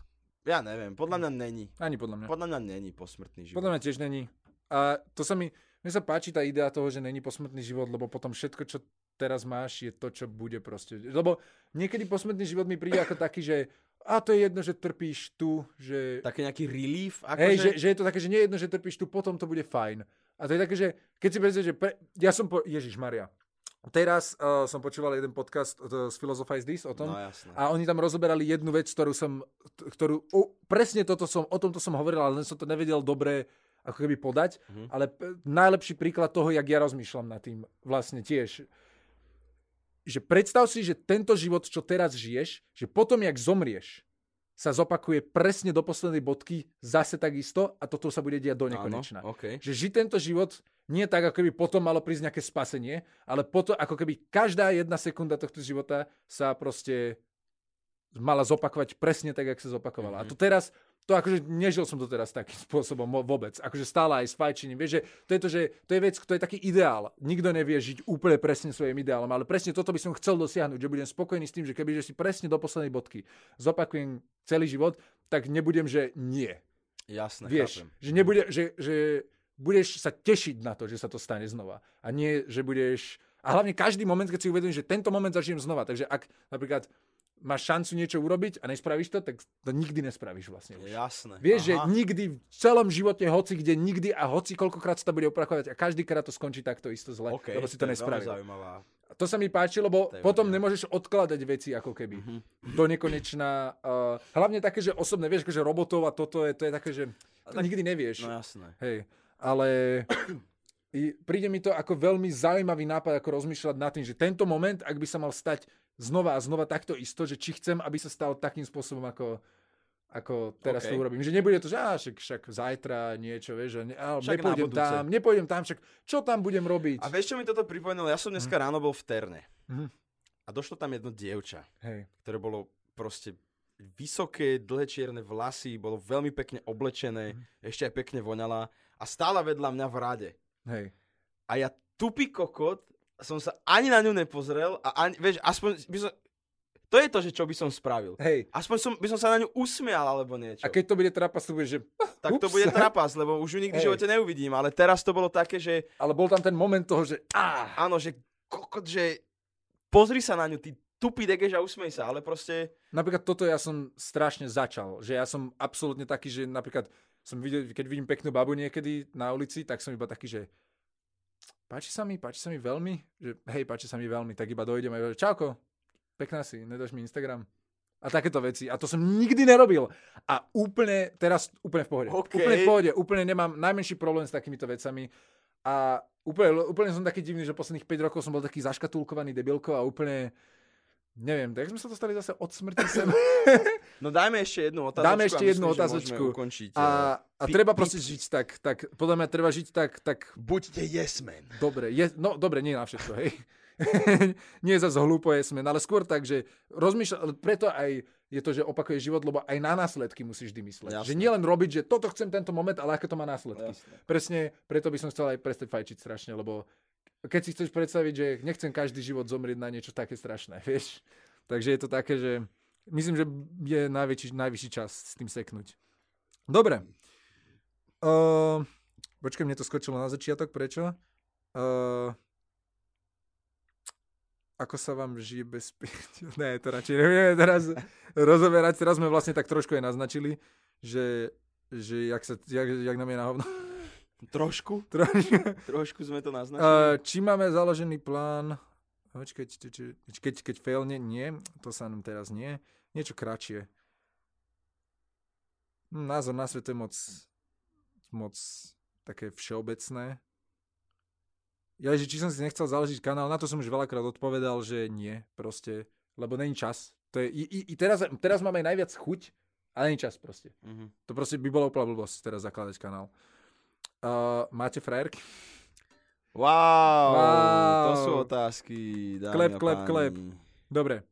Ja neviem, podľa mňa není. Ani podľa mňa. Podľa mňa není posmrtný život. Podľa mňa tiež není. A to sa mi, mne sa páči tá idea toho, že není posmrtný život, lebo potom všetko, čo teraz máš, je to, čo bude proste. Lebo niekedy posmrtný život mi príde ako taký, že a to je jedno, že trpíš tu, že... Taký nejaký relief, akože... Hej, že, že, je to také, že nie je jedno, že trpíš tu, potom to bude fajn. A to je také, že keď si predstavíš, že pre, ja som po... Ježiš Maria. Teraz uh, som počúval jeden podcast uh, z Philosophize This o tom. No jasné. A oni tam rozoberali jednu vec, ktorú som, t- ktorú, o, presne toto som, o tomto som hovoril, ale len som to nevedel dobre ako keby podať, Mhm. ale p- najlepší príklad toho, jak ja rozmýšľam nad tým vlastne tiež. Že predstav si, že tento život, čo teraz žiješ, že potom, jak zomrieš, sa zopakuje presne do poslednej bodky zase takisto a toto sa bude diať do nekonečna. Áno, okay. Že žiť tento život nie tak, ako keby potom malo prísť nejaké spasenie, ale potom, ako keby každá jedna sekunda tohto života sa proste mala zopakovať presne tak, jak sa zopakovala. Mm-hmm. A to teraz, to akože nežil som to teraz takým spôsobom vôbec. Akože stále aj s fajčením. Vieš, že to je to, že to je vec, to je taký ideál. Nikto nevie žiť úplne presne svojim ideálom, ale presne toto by som chcel dosiahnuť, že budem spokojný s tým, že keby že si presne do poslednej bodky zopakujem celý život, tak nebudem, že nie. Jasné, Vieš, chápem. že, nebude, že, že budeš sa tešiť na to, že sa to stane znova. A nie, že budeš... A hlavne každý moment, keď si uvedomíš, že tento moment zažijem znova. Takže ak napríklad máš šancu niečo urobiť a nespravíš to, tak to nikdy nespravíš vlastne už. Jasné. Vieš, že Aha. nikdy v celom živote, hoci kde, nikdy a hoci koľkokrát sa to bude opakovať a každý krát to skončí takto isto zle, OK, lebo si to nespravil. zaujímavá. A To sa mi páči, lebo To je potom veľmi- nemôžeš odkladať veci ako keby. Mhm. Do nekonečna. Uh, hlavne také, že osobné, vieš, že robotov a toto je, to je také, že to tak- nikdy nevieš. No jasné. Hej, ale i- príde mi to ako veľmi zaujímavý nápad, ako rozmýšľať nad tým, že tento moment, ak by sa mal stať znova a znova takto isto, že či chcem, aby sa stal takým spôsobom, ako, ako teraz OK. to urobím. Že nebude to, že á, však, však zajtra niečo, vieš, že ne, á, Však nepôjdem tam, nepôjdem tam, však čo tam budem robiť? A vieš, čo mi toto pripomenulo? Ja som dneska ráno bol v Terne. Mhm. A došlo tam jedno dievča, Hej, ktoré bolo proste vysoké, dlhé čierne vlasy, bolo veľmi pekne oblečené, ešte aj pekne voňala a stála vedľa mňa v rade. hej. A ja tupý kokot som sa ani na ňu nepozrel a ani, vieš, aspoň by som, To je to, že čo by som spravil. Hej. Aspoň som, by som sa na ňu usmial alebo niečo. A keď to bude trapas, to bude, že... tak to ups. bude trapas, lebo už ju nikdy v Hej. živote neuvidím. Ale teraz to bolo také, že Ale bol tam ten moment toho, že... Á, áno, že kokot, že pozri sa na ňu, ty tupý degež a usmej sa, ale proste... Napríklad toto ja som strašne začal, že ja som absolútne taký, že napríklad som videl, keď vidím peknú babu niekedy na ulici, tak som iba taký, že páči sa mi, páči sa mi veľmi, že hej, páči sa mi veľmi, tak iba dojdem a iba, čauko, pekná si, nedáš mi Instagram. A takéto veci. A to som nikdy nerobil. A úplne, teraz úplne v pohode. OK. Úplne v pohode. Úplne nemám najmenší problém s takýmito vecami. A úplne, úplne som taký divný, že posledných 5 rokov som bol taký zaškatulkovaný debilko a úplne neviem, tak sme sa dostali zase od smrti sem. No dajme ešte jednu otázočku Dáme ešte jednu myslím, že otázočku. ukončiť. A, a Pi- treba pi- proste žiť tak, tak, podľa mňa treba žiť tak, tak Buďte yes man. dobre. Je, no dobre, nie na všetko, hej. nie zase hlúpo jesmen, ale skôr tak, že rozmýšľa, preto aj je to, že opakuje život, lebo aj na následky musíš vždy mysleť. Jasné. Že nielen robiť, že toto chcem tento moment, ale aké to má následky. Jasné. Presne, preto by som chcel aj prestať fajčiť strašne, lebo keď si chceš predstaviť, že nechcem každý život zomrieť na niečo také strašné, vieš. Takže je to také, že myslím, že je najväčší, najvyšší čas s tým seknúť. Dobre. Uh, počkaj, mne to skočilo na začiatok, prečo? Uh, ako sa vám žije bez piť? Ne, to radšej nebudeme teraz rozoberať. Teraz sme vlastne tak trošku aj naznačili, že, že jak, sa, jak, jak nám je na hovno. Trošku, Trošku. trošku sme to naznačili. Či máme založený plán... Či, keď, keď failne, nie, to sa nám teraz nie. Niečo kratšie. Hm, Názor na svet je moc, moc také všeobecné. Ja, že či som si nechcel založiť kanál, na to som už veľakrát odpovedal, že nie, proste, lebo není čas. To je, i, i, i teraz, teraz máme najviac chuť, ale není čas proste. Mhm. To proste by bolo úplná blbosť teraz zakladať kanál. Uh, máte frajerky? Wow, Wow. to sú otázky, Klep, klep, páni. klep. Dobre.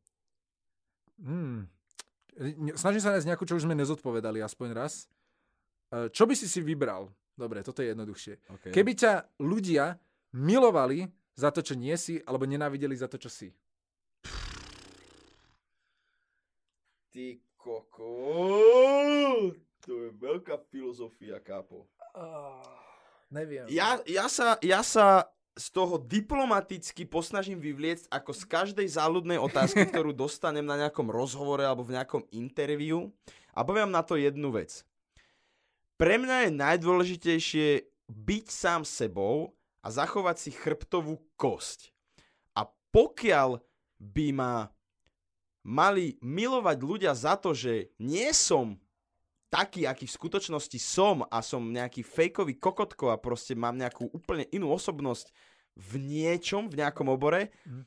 Hmm. Snažím sa nájsť nejakú, čo už sme nezodpovedali aspoň raz. Uh, Čo by si si vybral? Dobre, toto je jednoduchšie. Okay. Keby ťa ľudia milovali za to, čo nie si, alebo nenávideli za to, čo si. Ty koko, to je veľká filozofia, kápo. Neviem. Ja, ja, sa, ja sa z toho diplomaticky posnažím vyvliecť ako z každej záľudnej otázky, ktorú dostanem na nejakom rozhovore alebo v nejakom interviu a poviem na to jednu vec. Pre mňa je najdôležitejšie byť sám sebou a zachovať si chrbtovú kosť. A pokiaľ by ma mali milovať ľudia za to, že nie som taký, aký v skutočnosti som a som nejaký fejkový kokotko a proste mám nejakú úplne inú osobnosť v niečom, v nejakom obore, Mhm.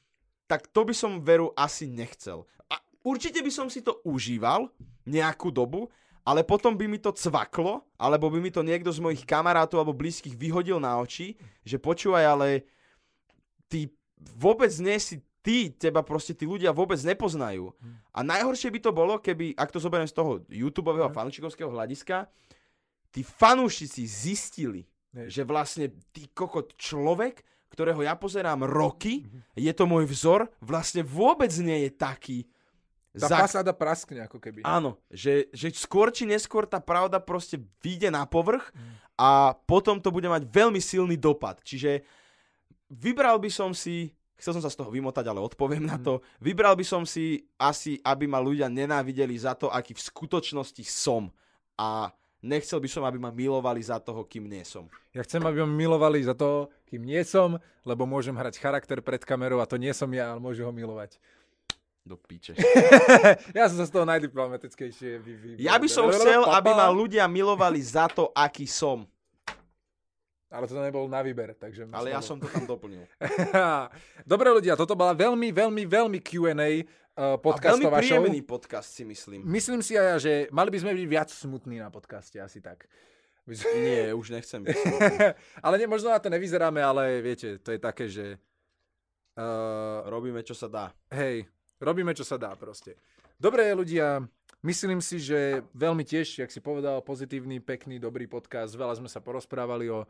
tak to by som veru asi nechcel. A určite by som si to užíval nejakú dobu, ale potom by mi to cvaklo, alebo by mi to niekto z mojich kamarátov alebo blízkych vyhodil na oči, že počúvaj, ale ty vôbec nie si ty, teba proste tí ľudia vôbec nepoznajú. A najhoršie by to bolo, keby, ak to zoberiem z toho YouTube a fanúšikovského hľadiska, tí fanúšici zistili, Hej. že vlastne ty kokot človek, ktorého ja pozerám roky, je to môj vzor, vlastne vôbec nie je taký. Tá za- fasáda praskne ako keby. Áno, že, že skôr či neskôr tá pravda proste vyjde na povrch a potom to bude mať veľmi silný dopad. Čiže vybral by som si, chcel som sa z toho vymotať, ale odpoviem na to, vybral by som si asi, aby ma ľudia nenávideli za to, aký v skutočnosti som. A nechcel by som, aby ma milovali za toho, kým nie som. Ja chcem, aby ma milovali za to, kým nie som, lebo môžem hrať charakter pred kamerou a to nie som ja, ale môžu ho milovať. Do píče. ja som sa z toho najdiplomatickejšie vy, vy, Ja by som chcel, aby ma ľudia milovali za to, aký som. Ale to nebol na výber, takže... Ale ja som to tam doplnil. Dobre ľudia, toto bola veľmi, veľmi, veľmi Q&A uh, A veľmi podcastová show. príjemný podcast si myslím. Myslím si aj ja, že mali by sme byť viac smutní na podcaste, asi tak. Nie, už nechcem byť. ale nie, možno na to nevyzeráme, ale viete, to je také, že... Uh, Robíme, čo sa dá. hej, robíme, čo sa dá proste. Dobre ľudia, myslím si, že veľmi tiež, jak si povedal, pozitívny, pekný, dobrý podcast. Veľa sme sa porozprávali o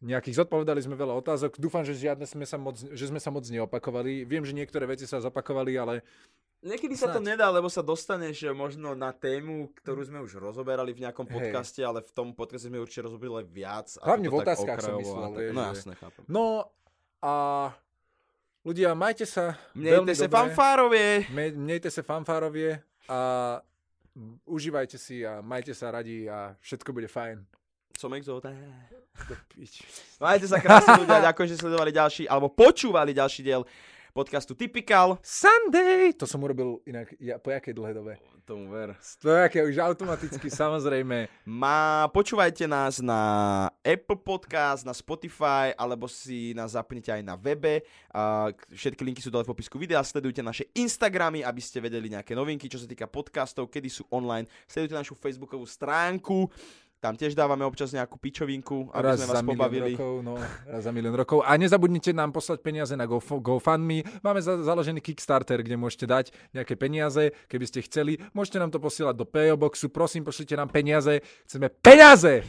nejakých, zodpovedali sme veľa otázok. Dúfam, že žiadne sme sa moc, že sme sa moc neopakovali. Viem, že niektoré veci sa zopakovali, ale Niekedy sa to nedá, lebo sa dostaneš možno na tému, ktorú sme už rozoberali v nejakom Hej. podcaste, ale v tom podcaste sme určite rozoberali viac. Hlavne v otázkach som myslel, tak- No jasne, chápem. No a ľudia, majte sa Mnejte sa dobre. fanfárovie. Mnejte sa fanfárovie a užívajte si a majte sa radi a všetko bude fajn. Som. Do piči. Majte sa krásne ľudia, ďakujem, že sledovali ďalší, alebo počúvali ďalší diel podcastu Typical. Sunday! To som urobil inak ja, po jakej dlhej dobe. Tomu ver. To je aké už automaticky, samozrejme. Má, počúvajte nás na Apple Podcast, na Spotify, alebo si nás zapnite aj na webe. K- všetky linky sú dole v popisku videa. Sledujte naše Instagramy, aby ste vedeli nejaké novinky, čo sa týka podcastov, kedy sú online. Sledujte našu facebookovú stránku. Tam tiež dávame občas nejakú pičovinku, aby raz sme za vás milión pobavili. rokov, no, raz za milión rokov. A nezabudnite nám poslať peniaze na Go, GoFundMe. Máme za, založený Kickstarter, kde môžete dať nejaké peniaze, keby ste chceli. Môžete nám to posielať do PO Boxu. Prosím, pošlite nám peniaze. Chceme peniaze!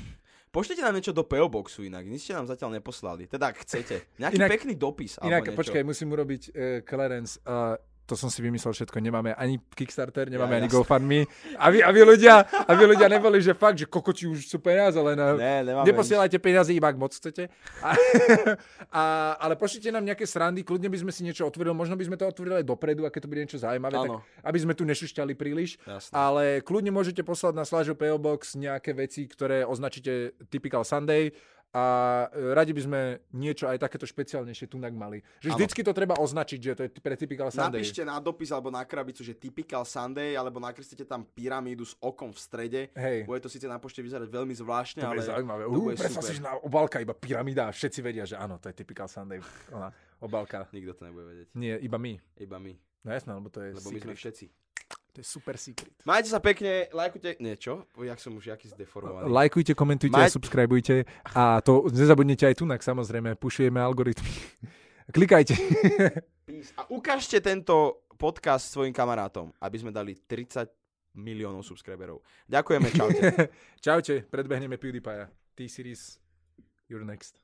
Pošlite nám niečo do PO Boxu inak, nič ste nám zatiaľ neposlali. Teda ak chcete. Nejaký Inak- pekný dopis. Inak, alebo niečo. počkaj, musím urobiť uh, Clarence. Uh, to som si vymyslel všetko. Nemáme ani Kickstarter, nemáme Ja, ani. GoFundMe. Aby, aby, ľudia, aby ľudia neboli, že fakt, že kokoti už sú peniaze, len Ne, Neposielajte peniaze iba ak moc chcete. A, a, ale pošlite nám nejaké srandy, kľudne by sme si niečo otvorili, možno by sme to otvorili aj dopredu, aké to bude niečo zaujímavé, tak, aby sme tu nešušťali príliš. Jasné. Ale kľudne môžete poslať na Slažo PO Box nejaké veci, ktoré označíte Typical Sunday a e, radi by sme niečo aj takéto špeciálnejšie tu mali. Že vždycky to treba označiť, že to je pre Typical Sunday. Napíšte na dopis alebo na krabicu, že typical Sunday, alebo nakreslite tam pyramídu s okom v strede. Hej. Bude to síce na pošte vyzerať veľmi zvláštne, To ale zaujímavé. to Uh, bude si, že na obálka iba pyramída a všetci vedia, že áno, to je Typical Sunday. Ona, obálka. Nikto to nebude vedieť. Nie, iba my. Iba my. No jasné, lebo to je Lebo my sme všetci. To je super secret. Majte sa pekne, lajkujte... Niečo? Jak som už jaký zdeformovaný. Lajkujte, komentujte a Maj- subscribujte. A to nezabudnite aj tunak, samozrejme. Pušujeme algoritmy. Klikajte. A ukážte tento podcast svojim kamarátom, aby sme dali 30 miliónov subscriberov. Ďakujeme, čaute. Čaute, predbehneme PewDiePie. T-Series, you're next.